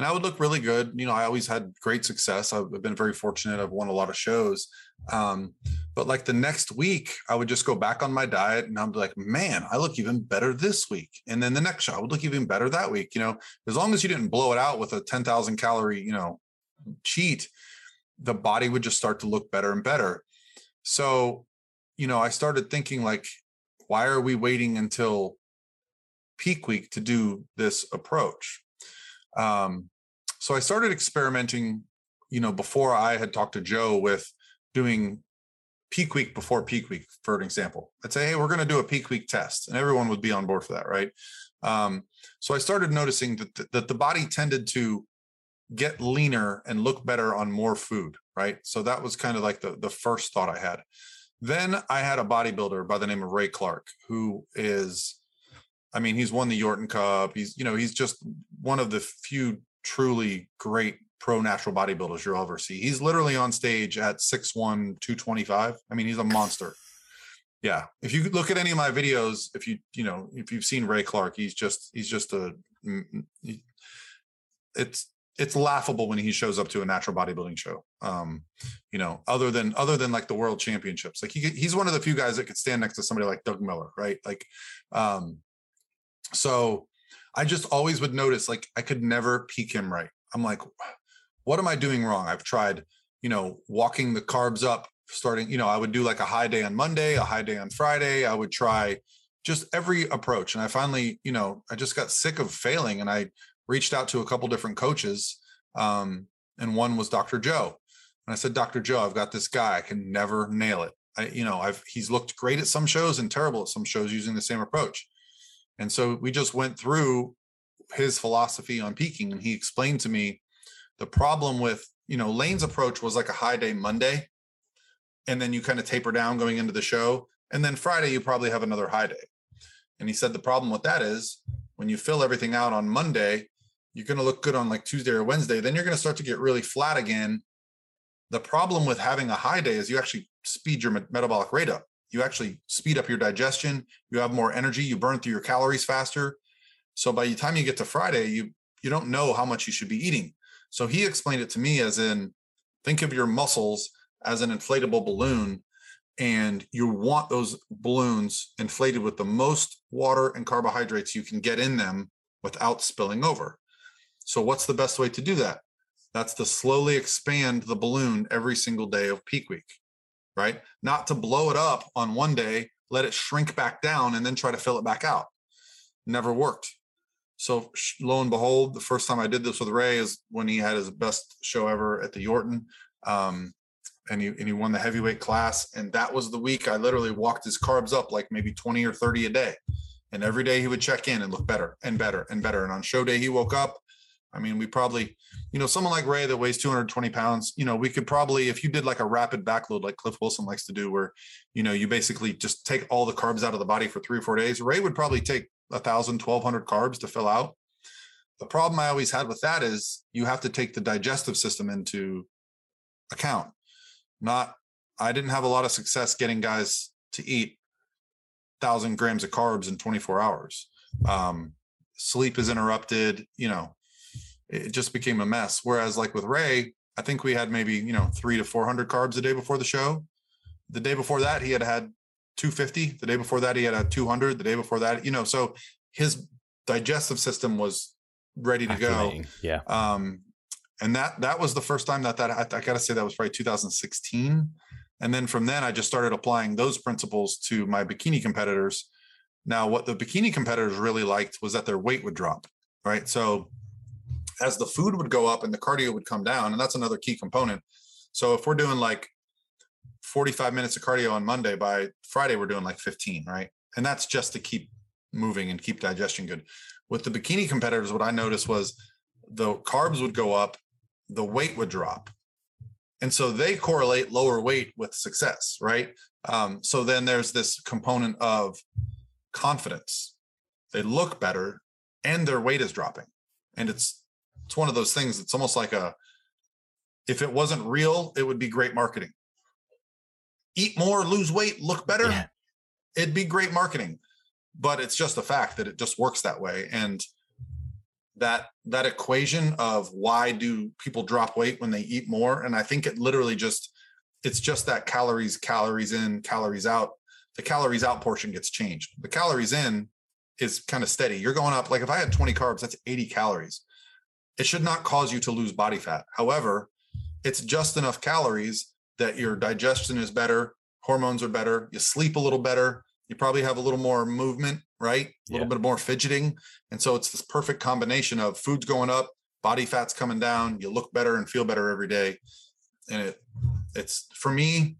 and I would look really good. You know, I always had great success. I've been very fortunate. I've won a lot of shows. Um, but like the next week, I would just go back on my diet and I'm like, man, I look even better this week. And then the next show, I would look even better that week. You know, as long as you didn't blow it out with a 10,000 calorie, you know, cheat, the body would just start to look better and better. So, you know, I started thinking like, why are we waiting until peak week to do this approach? Um, so I started experimenting, you know, before I had talked to Joe with doing peak week before peak week, for an example. I'd say, hey, we're going to do a peak week test, and everyone would be on board for that, right? Um, so I started noticing that the, that the body tended to get leaner and look better on more food, right? So that was kind of like the, the first thought I had. Then I had a bodybuilder by the name of Ray Clark, who is, I mean, he's won the Yorton Cup. He's, you know, he's just one of the few truly great pro natural bodybuilders you'll ever see. He's literally on stage at 6'1, 225. I mean, he's a monster. Yeah. If you look at any of my videos, if you, you know, if you've seen Ray Clark, he's just, he's just a, it's it's laughable when he shows up to a natural bodybuilding show. Um, you know, other than other than like the world championships, like he he's one of the few guys that could stand next to somebody like Doug Miller, right? Like, um, so I just always would notice like I could never peak him right. I'm like, what am I doing wrong? I've tried, you know, walking the carbs up, starting, you know, I would do like a high day on Monday, a high day on Friday. I would try just every approach. And I finally, you know, I just got sick of failing and I reached out to a couple different coaches, um, and one was Dr. Joe. And I said, Dr. Joe, I've got this guy. I can never nail it. I, you know, I've he's looked great at some shows and terrible at some shows using the same approach. And so we just went through his philosophy on peaking, and he explained to me the problem with you know Layne's approach was like a high day Monday, and then you kind of taper down going into the show, and then Friday you probably have another high day. And he said the problem with that is when you fill everything out on Monday, you're going to look good on like Tuesday or Wednesday. Then you're going to start to get really flat again. The problem with having a high day is you actually speed your metabolic rate up. You actually speed up your digestion. You have more energy. You burn through your calories faster. So by the time you get to Friday, you you don't know how much you should be eating. So he explained it to me as in think of your muscles as an inflatable balloon and you want those balloons inflated with the most water and carbohydrates you can get in them without spilling over. So, what's the best way to do that? That's to slowly expand the balloon every single day of peak week, right? Not to blow it up on one day, let it shrink back down, and then try to fill it back out. Never worked. So, lo and behold, the first time I did this with Ray is when he had his best show ever at the Yorton. Um, and he, and he won the heavyweight class. And that was the week I literally walked his carbs up like maybe 20 or 30 a day. And every day he would check in and look better and better and better. And on show day, he woke up. I mean, we probably, you know, someone like Ray that weighs 220 pounds, you know, we could probably, if you did like a rapid backload like Cliff Wilson likes to do, where, you know, you basically just take all the carbs out of the body for three or four days, Ray would probably take a thousand, 1200 carbs to fill out. The problem I always had with that is you have to take the digestive system into account. Not, I didn't have a lot of success getting guys to eat thousand grams of carbs in 24 hours. Um, sleep is interrupted, you know, it just became a mess. Whereas like with Ray, I think we had maybe, you know, three to 400 carbs a day before the show. The day before that, he had had 250. The day before that, he had had 200. The day before that, you know, so his digestive system was ready to go. Yeah. Um, and that that was the first time that that I, I got to say that was probably 2016 and then from then, I just started applying those principles to my bikini competitors. Now, what the bikini competitors really liked was that their weight would drop, right? So as the food would go up and the cardio would come down, and that's another key component. So if we're doing like 45 minutes of cardio on Monday, by Friday, we're doing like 15, right? And that's just to keep moving and keep digestion good. With the bikini competitors, what I noticed was the carbs would go up, the weight would drop and so they correlate lower weight with success right um, so then there's this component of confidence they look better and their weight is dropping and it's it's one of those things it's almost like a if it wasn't real it would be great marketing. Eat more lose weight look better yeah. it'd be great marketing. But it's just a fact that it just works that way and that that equation of why do people drop weight when they eat more and i think it literally just it's just that calories calories in calories out the calories out portion gets changed. The calories in is kind of steady. You're going up like if i had 20 carbs that's 80 calories it should not cause you to lose body fat however it's just enough calories that your digestion is better hormones are better you sleep a little better you probably have a little more movement, right? A little bit more fidgeting. And so it's this perfect combination of food's going up, body fat's coming down, you look better and feel better every day. And it it's for me,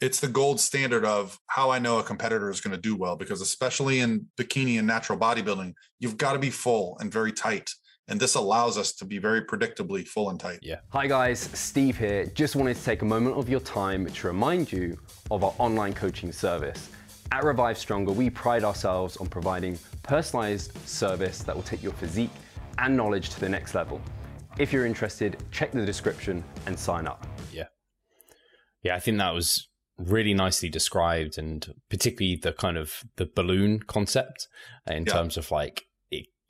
it's the gold standard of how I know a competitor is going to do well because especially in bikini and natural bodybuilding, you've got to be full and very tight. And this allows us to be very predictably full and tight. Yeah. Hi guys, Steve here. Just wanted to take a moment of your time to remind you of our online coaching service. At Revive Stronger, we pride ourselves on providing personalized service that will take your physique and knowledge to the next level. If you're interested, check the description and sign up. Yeah. Yeah, I think that was really nicely described and particularly the kind of the balloon concept in yeah. terms of like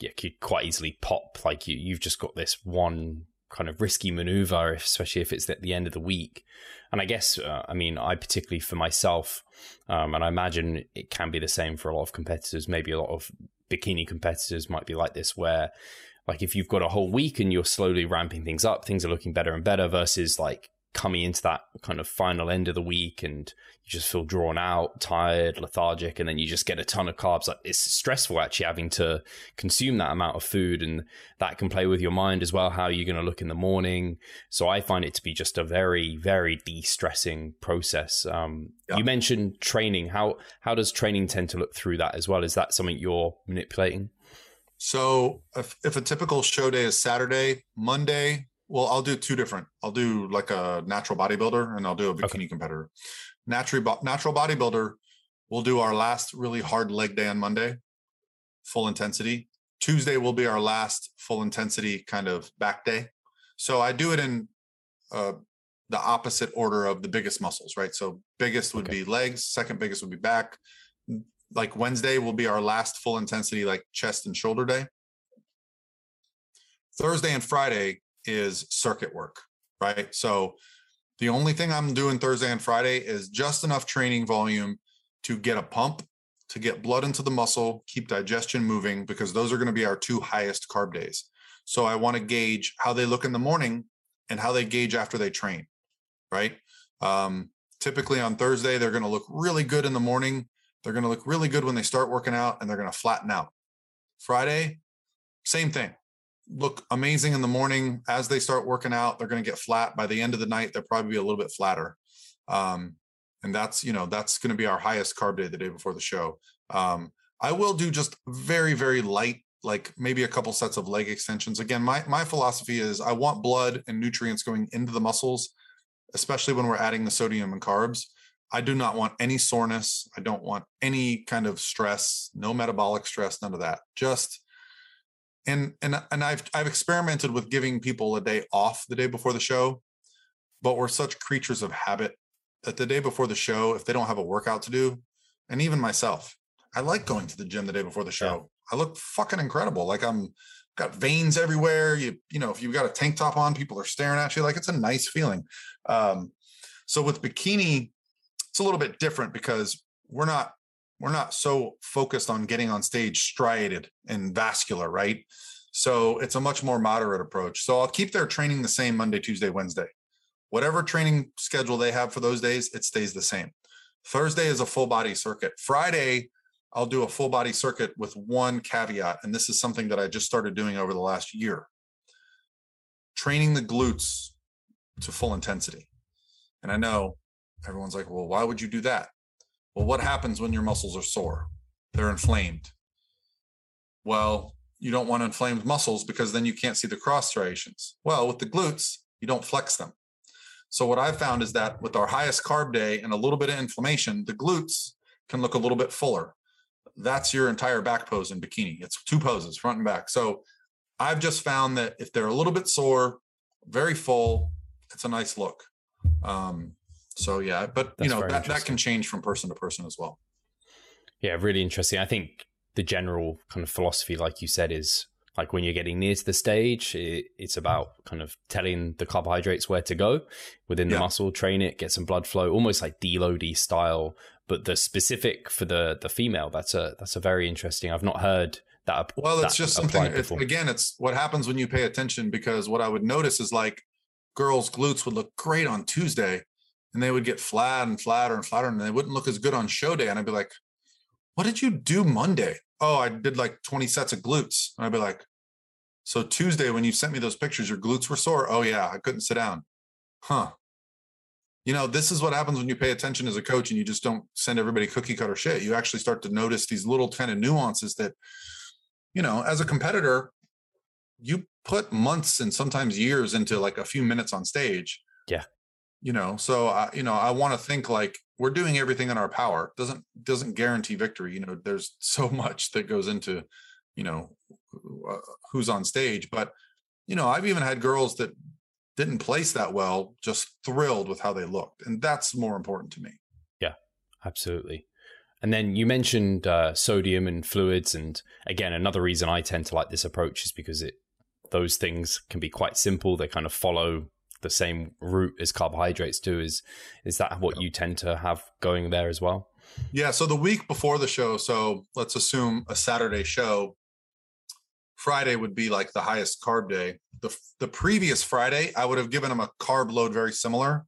it could quite easily pop like you you've just got this one kind of risky maneuver, especially if it's at the end of the week. And I guess, uh, I mean, I particularly for myself, um, and I imagine it can be the same for a lot of competitors. Maybe a lot of bikini competitors might be like this, where like if you've got a whole week and you're slowly ramping things up, things are looking better and better versus like coming into that kind of final end of the week and you just feel drawn out, tired, lethargic, and then you just get a ton of carbs. Like it's stressful actually having to consume that amount of food, and that can play with your mind as well. How you're going to look in the morning. So I find it to be just a very, very de-stressing process. Um, yeah. You mentioned training. How how does training tend to look through that as well? Is that something you're manipulating? So if, if a typical show day is Saturday, Monday, well, I'll do two different. I'll do like a natural bodybuilder and I'll do a bikini okay. competitor. Natural natural bodybuilder, we'll do our last really hard leg day on Monday, full intensity. Tuesday will be our last full intensity kind of back day. So I do it in uh, the opposite order of the biggest muscles, right? So biggest would okay. be legs, second biggest would be back. Like Wednesday will be our last full intensity, like chest and shoulder day. Thursday and Friday is circuit work, right? So the only thing I'm doing Thursday and Friday is just enough training volume to get a pump, to get blood into the muscle, keep digestion moving, because those are going to be our two highest carb days. So I want to gauge how they look in the morning and how they gauge after they train, right? Um, typically on Thursday, they're going to look really good in the morning. They're going to look really good when they start working out and they're going to flatten out. Friday, same thing look amazing in the morning. As they start working out, they're going to get flat. By the end of the night, they'll probably be a little bit flatter. Um, and that's you know that's going to be our highest carb day the day before the show. Um, I will do just very, very light, like maybe a couple sets of leg extensions. Again, my my philosophy is I want blood and nutrients going into the muscles, especially when we're adding the sodium and carbs. I do not want any soreness. I don't want any kind of stress, no metabolic stress, none of that. Just and and and I've I've experimented with giving people a day off the day before the show, but we're such creatures of habit that the day before the show, if they don't have a workout to do, and even myself, I like going to the gym the day before the show. Yeah. I look fucking incredible. Like I'm got veins everywhere. You you know, if you've got a tank top on, people are staring at you. Like it's a nice feeling. Um, so with bikini, it's a little bit different because we're not we're not so focused on getting on stage striated and vascular, right? So it's a much more moderate approach. So I'll keep their training the same Monday, Tuesday, Wednesday. Whatever training schedule they have for those days, it stays the same. Thursday is a full body circuit. Friday, I'll do a full body circuit with one caveat. And this is something that I just started doing over the last year training the glutes to full intensity. And I know everyone's like, well, why would you do that? Well, what happens when your muscles are sore? They're inflamed. Well, you don't want inflamed muscles because then you can't see the cross striations. Well, with the glutes, you don't flex them. So what I've found is that with our highest carb day and a little bit of inflammation, the glutes can look a little bit fuller. That's your entire back pose in bikini. It's two poses, front and back. So I've just found that if they're a little bit sore, very full, it's a nice look. Um, so yeah, but That's you know that, that can change from person to person as well. Yeah, really interesting. I think the general kind of philosophy, like you said, is like when you're getting near to the stage, it, it's about kind of telling the carbohydrates where to go within the yeah. muscle, train it, get some blood flow, almost like deloady style. But the specific for the the female, that's a that's a very interesting. I've not heard that. Well, it's just something. If, again, it's what happens when you pay attention. Because what I would notice is like girls' glutes would look great on Tuesday, and they would get flat and flatter and flatter and they wouldn't look as good on show day. And I'd be like, what did you do Monday? Oh, I did like 20 sets of glutes. And I'd be like, so Tuesday, when you sent me those pictures, your glutes were sore. Oh yeah, I couldn't sit down. Huh. You know, this is what happens when you pay attention as a coach and you just don't send everybody cookie cutter shit. You actually start to notice these little kind of nuances that, you know, as a competitor, you put months and sometimes years into like a few minutes on stage. Yeah you know so i you know i want to think like we're doing everything in our power doesn't doesn't guarantee victory you know there's so much that goes into you know uh, who's on stage but you know i've even had girls that didn't place that well just thrilled with how they looked and that's more important to me. Yeah absolutely and then you mentioned uh, sodium and fluids and again another reason i tend to like this approach is because it those things can be quite simple they kind of follow the same route as carbohydrates do. Is is that what you tend to have going there as well? Yeah. So the week before the show, so let's assume a Saturday show. Friday would be like the highest carb day. The the previous Friday, I would have given them a carb load very similar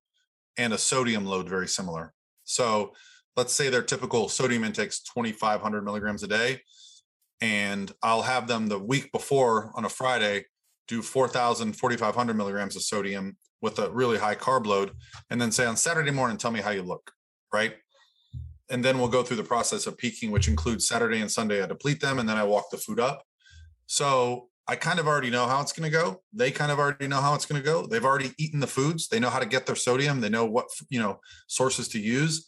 and a sodium load very similar. So let's say their typical sodium intake's 2,500 milligrams a day. And I'll have them the week before on a Friday do 4,000, 4,500 milligrams of sodium with a really high carb load, and then say on Saturday morning, tell me how you look, right? And then we'll go through the process of peaking, which includes Saturday and Sunday. I deplete them, and then I walk the food up. So I kind of already know how it's going to go. They kind of already know how it's going to go. They've already eaten the foods. They know how to get their sodium. They know what you know sources to use.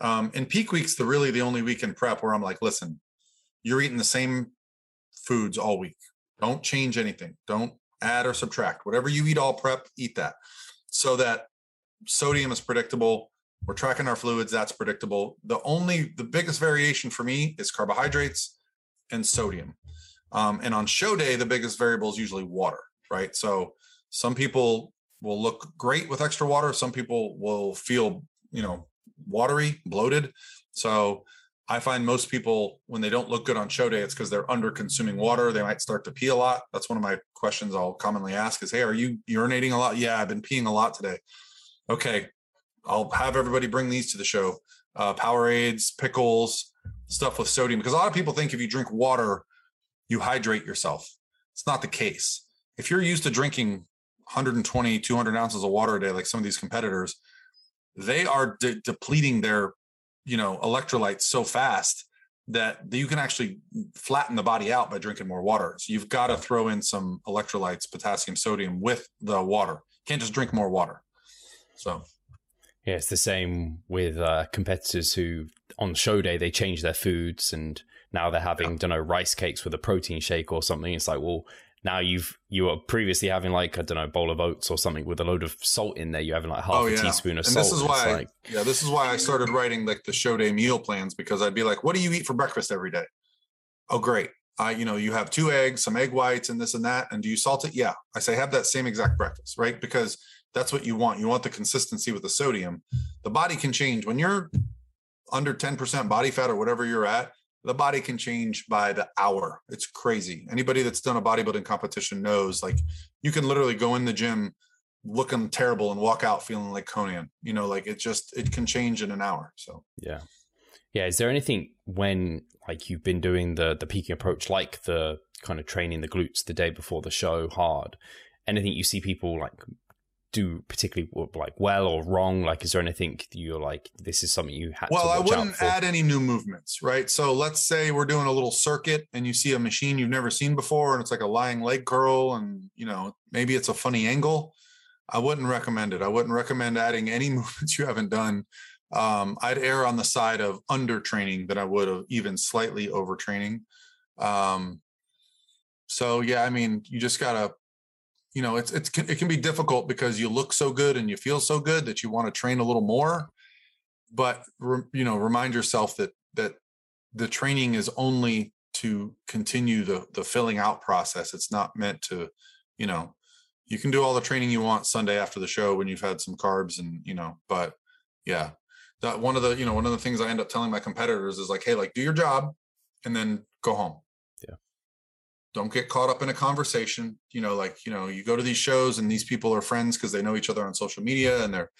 Um, and peak week's the really the only week in prep where I'm like, listen, you're eating the same foods all week. Don't change anything. Don't add or subtract. Whatever you eat all prep, eat that. So that sodium is predictable. We're tracking our fluids, that's predictable. The only the biggest variation for me is carbohydrates and sodium. Um, and on show day, the biggest variable is usually water, right? So some people will look great with extra water. Some people will feel, you know, watery, bloated. So I find most people when they don't look good on show day, it's because they're under consuming water. They might start to pee a lot. That's one of my questions I'll commonly ask is, Hey, are you urinating a lot? Yeah, I've been peeing a lot today. Okay. I'll have everybody bring these to the show. Uh, Powerades, pickles, stuff with sodium. Because a lot of people think if you drink water, you hydrate yourself. It's not the case. If you're used to drinking 120, 200 ounces of water a day, like some of these competitors, they are de- depleting their you know electrolytes so fast that you can actually flatten the body out by drinking more water. So you've got to throw in some electrolytes, potassium, sodium with the water. You can't just drink more water. So yeah, it's the same with uh, competitors who on show day they change their foods and now they're having, yeah. don't know, rice cakes with a protein shake or something. It's like, well, now you've you were previously having like I don't know a bowl of oats or something with a load of salt in there. You're having like half oh, yeah. a teaspoon of and salt. This is why, like, yeah, this is why I started writing like the show day meal plans because I'd be like, "What do you eat for breakfast every day?" Oh, great. I, you know, you have two eggs, some egg whites, and this and that. And do you salt it? Yeah. I say have that same exact breakfast, right? Because that's what you want. You want the consistency with the sodium. The body can change when you're under 10% body fat or whatever you're at the body can change by the hour. It's crazy. Anybody that's done a bodybuilding competition knows like you can literally go in the gym looking terrible and walk out feeling like Conan. You know, like it just it can change in an hour. So yeah. Yeah. Is there anything when like you've been doing the the peaking approach, like the kind of training the glutes the day before the show hard? Anything you see people like do particularly like well or wrong? Like, is there anything you're like, this is something you had? Well, I wouldn't add any new movements, right? So let's say we're doing a little circuit and you see a machine you've never seen before, and it's like a lying leg curl, and you know maybe it's a funny angle. I wouldn't recommend it. I wouldn't recommend adding any movements you haven't done. Um, I'd err on the side of under training than I would of even slightly overtraining. Um, so yeah, I mean, you just gotta you know it's it's it can be difficult because you look so good and you feel so good that you want to train a little more. But you know remind yourself that that the training is only to continue the the filling out process. It's not meant to you know you can do all the training you want sunday after the show when you've had some carbs and you know but yeah. That one of the you know one of the things i end up telling my competitors is like hey like do your job and then go home don't get caught up in a conversation you know like you know you go to these shows and these people are friends because they know each other on social media and they're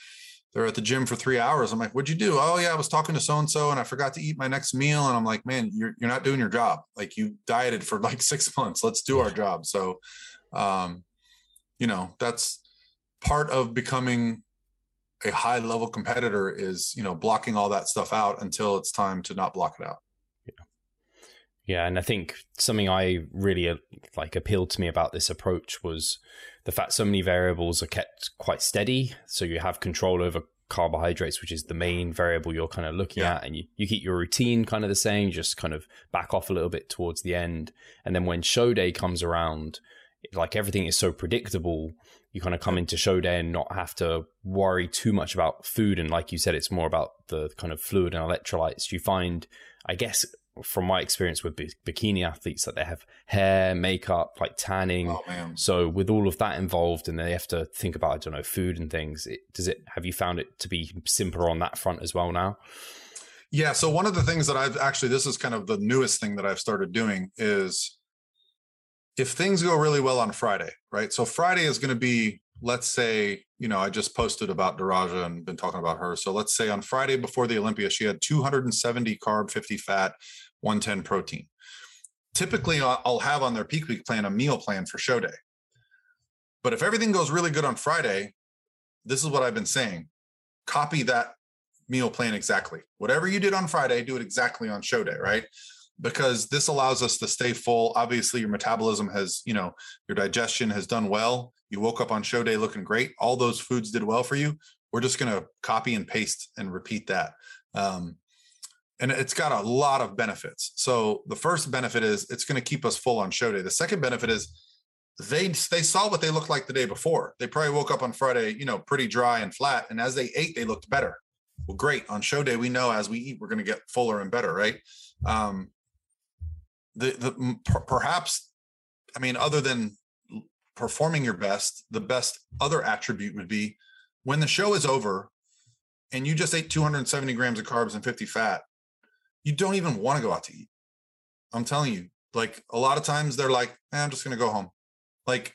they're at the gym for three hours. I'm like what'd you do? Oh yeah i was talking to so and so and i forgot to eat my next meal. And i'm like man you're, you're not doing your job. Like you dieted for like six months. Let's do our job. So um you know that's part of becoming a high level competitor is you know blocking all that stuff out until it's time to not block it out yeah, and I think something I really uh, like appealed to me about this approach was the fact so many variables are kept quite steady. So you have control over carbohydrates, which is the main variable you're kind of looking yeah. at, and you, you keep your routine kind of the same, just kind of back off a little bit towards the end. And then when show day comes around, like everything is so predictable, you kind of come into show day and not have to worry too much about food. And like you said, it's more about the kind of fluid and electrolytes. You find, I guess, from my experience with bikini athletes that they have hair, makeup, like tanning. Oh, so with all of that involved, and they have to think about I don't know food and things. It, does it? Have you found it to be simpler on that front as well now? Yeah. So one of the things that I've actually this is kind of the newest thing that I've started doing is if things go really well on Friday, right? So Friday is going to be let's say you know i just posted about daraja and been talking about her so let's say on friday before the olympia she had 270 carb 50 fat 110 protein. Typically, I'll have on their peak week plan a meal plan for show day. But if everything goes really good on Friday, this is what I've been saying copy that meal plan exactly. Whatever you did on Friday, do it exactly on show day, right? Because this allows us to stay full. Obviously, your metabolism has, you know, your digestion has done well. You woke up on show day looking great. All those foods did well for you. We're just going to copy and paste and repeat that. Um, and it's got a lot of benefits. So the first benefit is it's going to keep us full on show day. The second benefit is they they saw what they looked like the day before. They probably woke up on Friday, you know, pretty dry and flat, and as they ate, they looked better. Well, great. On show day, we know as we eat, we're going to get fuller and better, right? Um, the the perhaps, I mean, other than performing your best, the best other attribute would be when the show is over and you just ate 270 grams of carbs and 50 fat you don't even want to go out to eat. I'm telling you, like a lot of times they're like, eh, I'm just going to go home. Like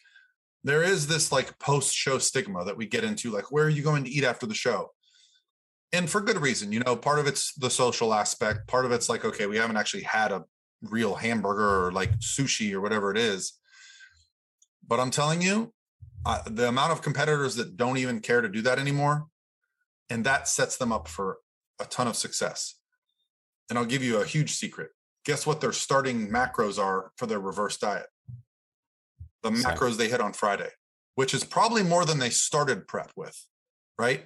there is this like post show stigma that we get into, like, where are you going to eat after the show? And for good reason, you know, part of it's the social aspect. Part of it's like, okay, we haven't actually had a real hamburger or like sushi or whatever it is. But I'm telling you, uh, the amount of competitors that don't even care to do that anymore, and that sets them up for a ton of success and I'll give you a huge secret. guess what their starting macros are for their reverse diet? The macros they hit on Friday, which is probably more than they started prep with, right?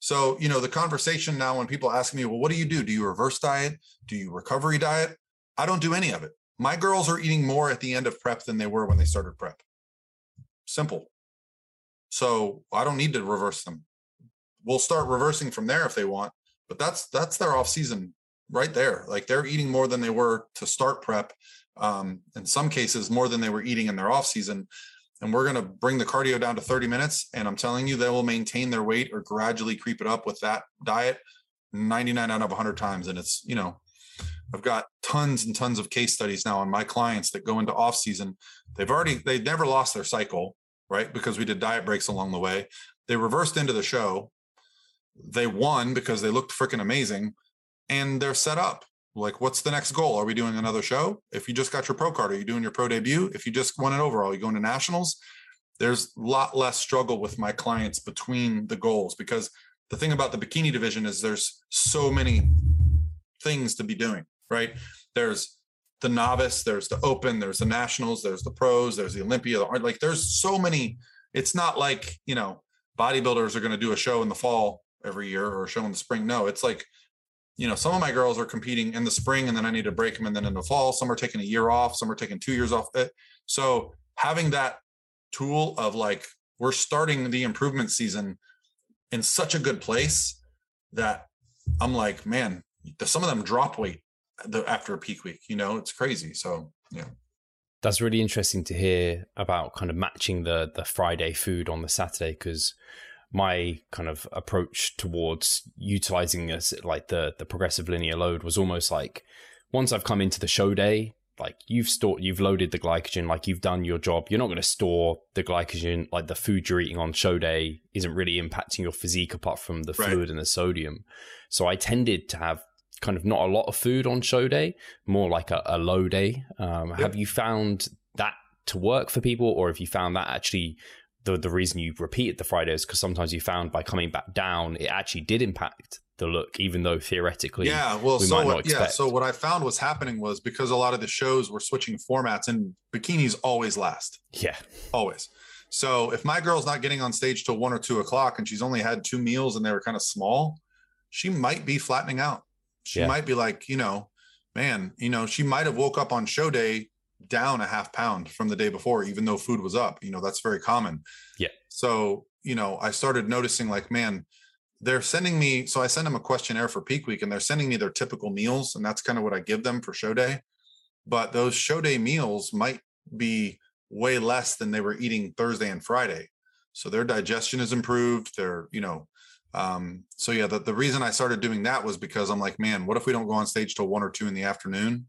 So, you know, the conversation now when people ask me, well, what do you do? Do you reverse diet? Do you recovery diet? I don't do any of it. My girls are eating more at the end of prep than they were when they started prep. Simple. So I don't need to reverse them. We'll start reversing from there if they want, but that's that's their off season right there. Like they're eating more than they were to start prep. Um, in some cases, more than they were eating in their off season. And we're going to bring the cardio down to 30 minutes. And I'm telling you, they will maintain their weight or gradually creep it up with that diet 99 out of 100 times. And it's, you know, I've got tons and tons of case studies now on my clients that go into off season. They've already, they've never lost their cycle, right? Because we did diet breaks along the way. They reversed into the show. They won because they looked freaking amazing and they're set up. Like, what's the next goal? Are we doing another show? If you just got your pro card, are you doing your pro debut? If you just won an overall, you going to nationals? There's a lot less struggle with my clients between the goals because the thing about the bikini division is there's so many things to be doing, right? There's the novice, there's the open, there's the nationals, there's the pros, there's the Olympia. Like there's so many. It's not like, you know, bodybuilders are going to do a show in the fall every year or a show in the spring. No, it's like you know, some of my girls are competing in the spring and then I need to break them and then in the fall. Some are taking a year off, some are taking two years off. It. So having that tool of like, we're starting the improvement season in such a good place that I'm like, man, some of them drop weight after a peak week, you know, it's crazy. So, yeah. That's really interesting to hear about kind of matching the the Friday food on the Saturday because my kind of approach towards utilizing this like the the progressive linear load was almost like once I've come into the show day, like you've stored you've loaded the glycogen, like you've done your job. You're not going to store the glycogen like the food you're eating on show day isn't really impacting your physique apart from the Right. fluid and the sodium. So I tended to have kind of not a lot of food on show day, more like a, a low day. Um, Have you found that to work for people, or have you found that actually the the reason you repeated the Fridays because sometimes you found by coming back down, it actually did impact the look, even though theoretically, Yeah, well, we so what, yeah, so what I found was happening was because a lot of the shows were switching formats and bikinis always last. yeah, always. So if my girl's not getting on stage till one or two o'clock and she's only had two meals and they were kind of small, she might be flattening out. She Yeah. might be like, you know, man, you know, she might have woke up on show day down a half pound from the day before, even though food was up. You know, that's very common. Yeah. So, you know, I started noticing like, man, they're sending me, so I send them a questionnaire for peak week and they're sending me their typical meals. And that's kind of what I give them for show day. But those show day meals might be way less than they were eating Thursday and Friday. So their digestion is improved. They're, you know, um, so yeah, the, the reason I started doing that was because I'm like, man, what if we don't go on stage till one or two in the afternoon?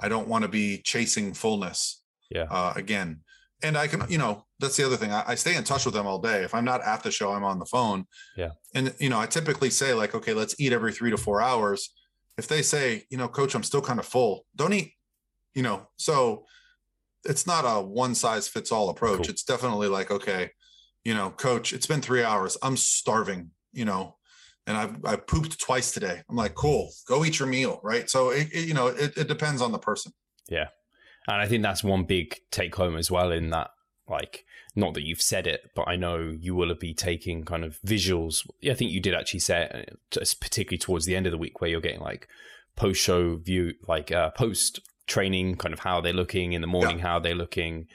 I don't want to be chasing fullness yeah, uh, again. And I can, you know, that's the other thing. I, I stay in touch with them all day. If I'm not at the show, I'm on the phone. Yeah. And, you know, I typically say, like, okay, let's eat every three to four hours. If they say, you know, coach, I'm still kind of full, don't eat, you know, so it's not a one size fits all approach. Cool. It's definitely like, okay, you know, coach, it's been three hours. I'm starving, you know, and I've, I've pooped twice today. I'm like, cool, go eat your meal. Right. So, it, it, you know, it, it depends on the person. yeah. And I think that's one big take home as well. In that, like, not that you've said it, but I know you will be taking kind of visuals. Yeah, I think you did actually say it, uh, particularly towards the end of the week, where you're getting like post show view, like uh, post training, kind of how they're looking in the morning, how they're looking,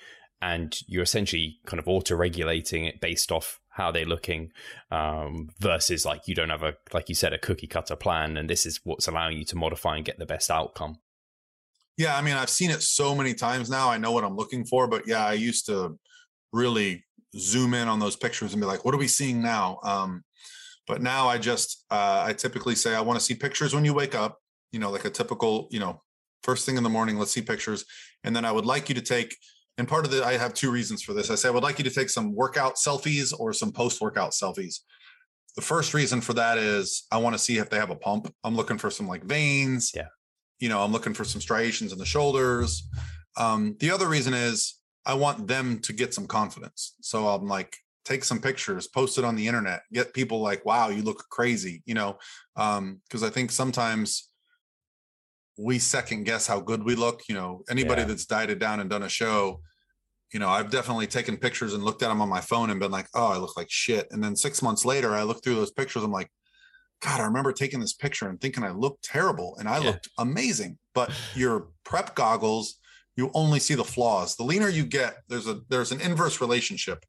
and you're essentially kind of auto regulating it based off how they're looking um, versus like you don't have a like you said a cookie cutter plan and this is what's allowing you to modify and get the best outcome Yeah, I mean, I've seen it so many times now. I know what I'm looking for, but yeah, I used to really zoom in on those pictures and be like, "What are we seeing now?" Um, but now I just, uh, I typically say, "I want to see pictures when you wake up." You know, like a typical, you know, first thing in the morning. Let's see pictures, and then I would like you to take. And part of the, I have two reasons for this. I say I would like you to take some workout selfies or some post-workout selfies. The first reason for that is I want to see if they have a pump. I'm looking for some like veins. Yeah you know, I'm looking for some striations in the shoulders. Um, the other reason is I want them to get some confidence. So I'm like, take some pictures, post it on the internet, get people like, wow, you look crazy, you know, um, because I think sometimes we second guess how good we look. You know, anybody Yeah. that's dieted down and done a show, you know, I've definitely taken pictures and looked at them on my phone and been like, oh, I look like shit. And then six months later, I look through those pictures. I'm like, God, I remember taking this picture and thinking I looked terrible and I Yeah. looked amazing. But your prep goggles, you only see the flaws. The leaner you get, there's a there's an inverse relationship.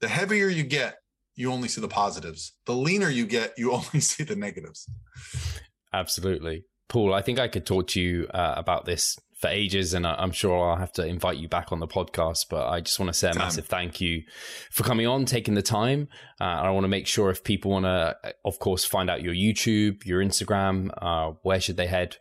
The heavier you get, you only see the positives. The leaner you get, you only see the negatives. Absolutely. Paul, I think I could talk to you uh, about this for ages, and I- I'm sure I'll have to invite you back on the podcast. But I just want to say a Time. massive thank you for coming on, taking the time. Uh, I want to make sure if people want to, of course, find out your YouTube, your Instagram, uh, where should they head?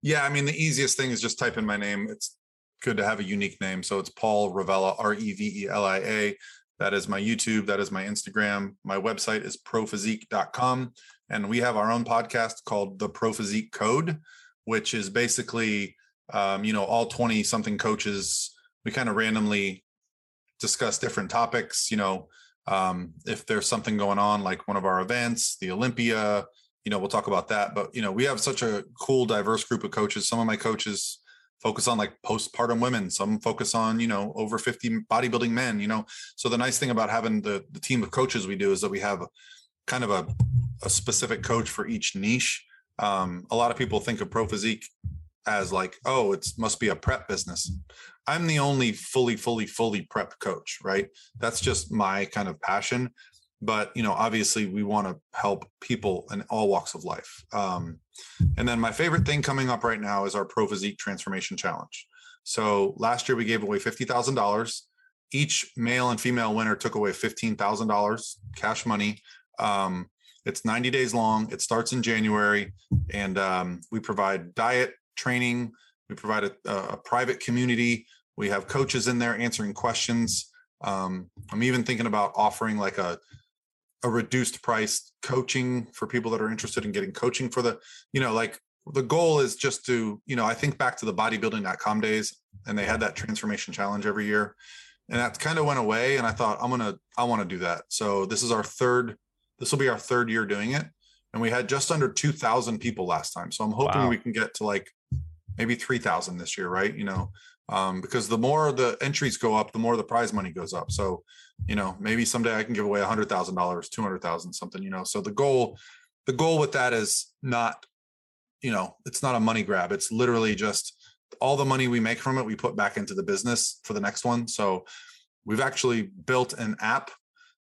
Yeah, I mean the easiest thing is just type in my name. It's good to have a unique name. So it's Paul Revelia, R E V E L I A. That is my YouTube. That is my Instagram. My website is prophysique.com. And we have our own podcast called The Pro Physique Code, which is basically, um, you know, all 20 something coaches. We kind of randomly discuss different topics. You know, um, if there's something going on, like one of our events, the Olympia, you know, we'll talk about that. But, you know, we have such a cool, diverse group of coaches. Some of my coaches focus on like postpartum women, some focus on, you know, over 50 bodybuilding men, you know. So the nice thing about having the, the team of coaches we do is that we have kind of a, a specific coach for each niche. Um, a lot of people think of pro physique as like, oh, it must be a prep business. I'm the only fully, fully, fully prep coach, right? That's just my kind of passion but you know obviously we want to help people in all walks of life um, and then my favorite thing coming up right now is our pro physique transformation challenge so last year we gave away $50000 each male and female winner took away $15000 cash money um, it's 90 days long. It starts in january and um, we provide diet training. We provide a, a private community. We have coaches in there answering questions. Um, i'm even thinking about offering like a a reduced price coaching for people that are interested in getting coaching for the you know like the goal is just to you know i think back to the bodybuilding.com days and they had that transformation challenge every year and that kind of went away and i thought i'm gonna i want to do that. So this is our third this will be our third year doing it. And we had just under 2000 people last time. So i'm hoping Wow. we can get to like maybe 3000 this year right? You know um, because the more the entries go up the more the prize money goes up. So you know maybe someday i can give away a hundred thousand dollars two hundred thousand something you know? So the goal the goal with that is not you know it's not a money grab. It's literally just all the money we make from it we put back into the business for the next one. So we've actually built an app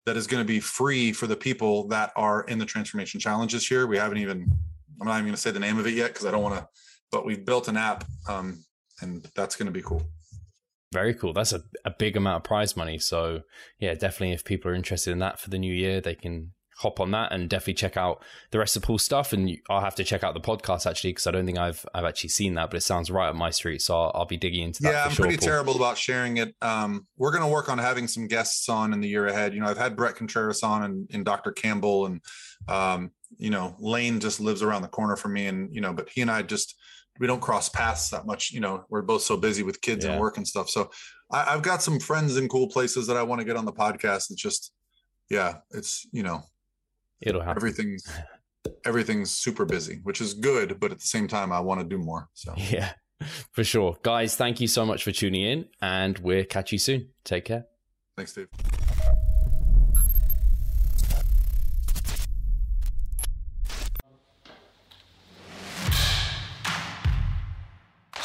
that is going to be free for the people that are in the transformation challenge this year we haven't even i'm not even going to say the name of it yet because i don't want to but we've built an app um, and that's going to be cool Very cool. That's a, a big amount of prize money. So, yeah, definitely if people are interested in that for the new year, they can hop on that and definitely check out the rest of Paul's stuff. And I'll have to check out the podcast actually because I don't think I've I've actually seen that, but it sounds right up my street. So I'll, I'll be digging into that. yeah i'm sure, pretty Paul. terrible about sharing it um, we're going to work on having some guests on in the year ahead you know i've had Bret Contreras on and, and dr campbell and um, you know Layne just lives around the corner from me and you know but he and i just we don't cross paths that much you know we're both so busy with kids Yeah. and work and stuff so I, i've got some friends in cool places that i want to get on the podcast it's just yeah it's you know It'll happen. everything's everything's super busy which is good but at the same time i want to do more so Yeah, for sure. Guys, thank you so much for tuning in and we'll catch you soon. Take care. thanks dave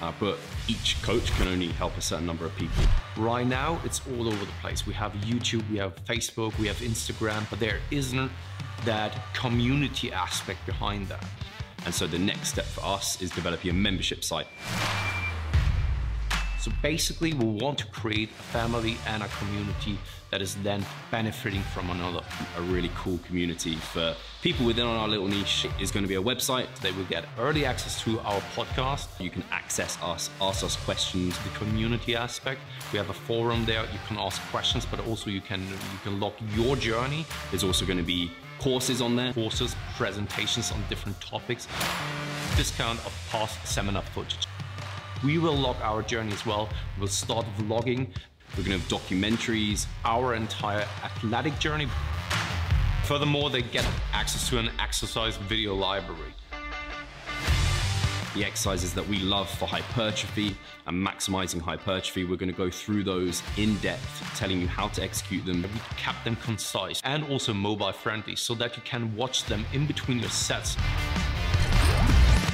Uh, but each coach can only help a certain number of people. Right now, it's all over the place. We have YouTube, we have Facebook, we have Instagram, but there isn't that community aspect behind that. And so the next step for us is developing a membership site. So basically, we want to create a family and a community that is then benefiting from another. A really cool community for people within our little niche is going to be a website. They will get early access to our podcast. You can access us, ask us questions. The community aspect. We have a forum there. You can ask questions, but also you can you can log your journey. There's also going to be courses on there. Courses, presentations on different topics. Discount of past seminar footage. We will log our journey as well. We'll start vlogging we're going to have documentaries, our entire athletic journey. Furthermore, they get access to an exercise video library. The exercises that we love for hypertrophy and maximizing hypertrophy, we're going to go through those in depth, telling you how to execute them. We kept them concise and also mobile friendly so that you can watch them in between your sets.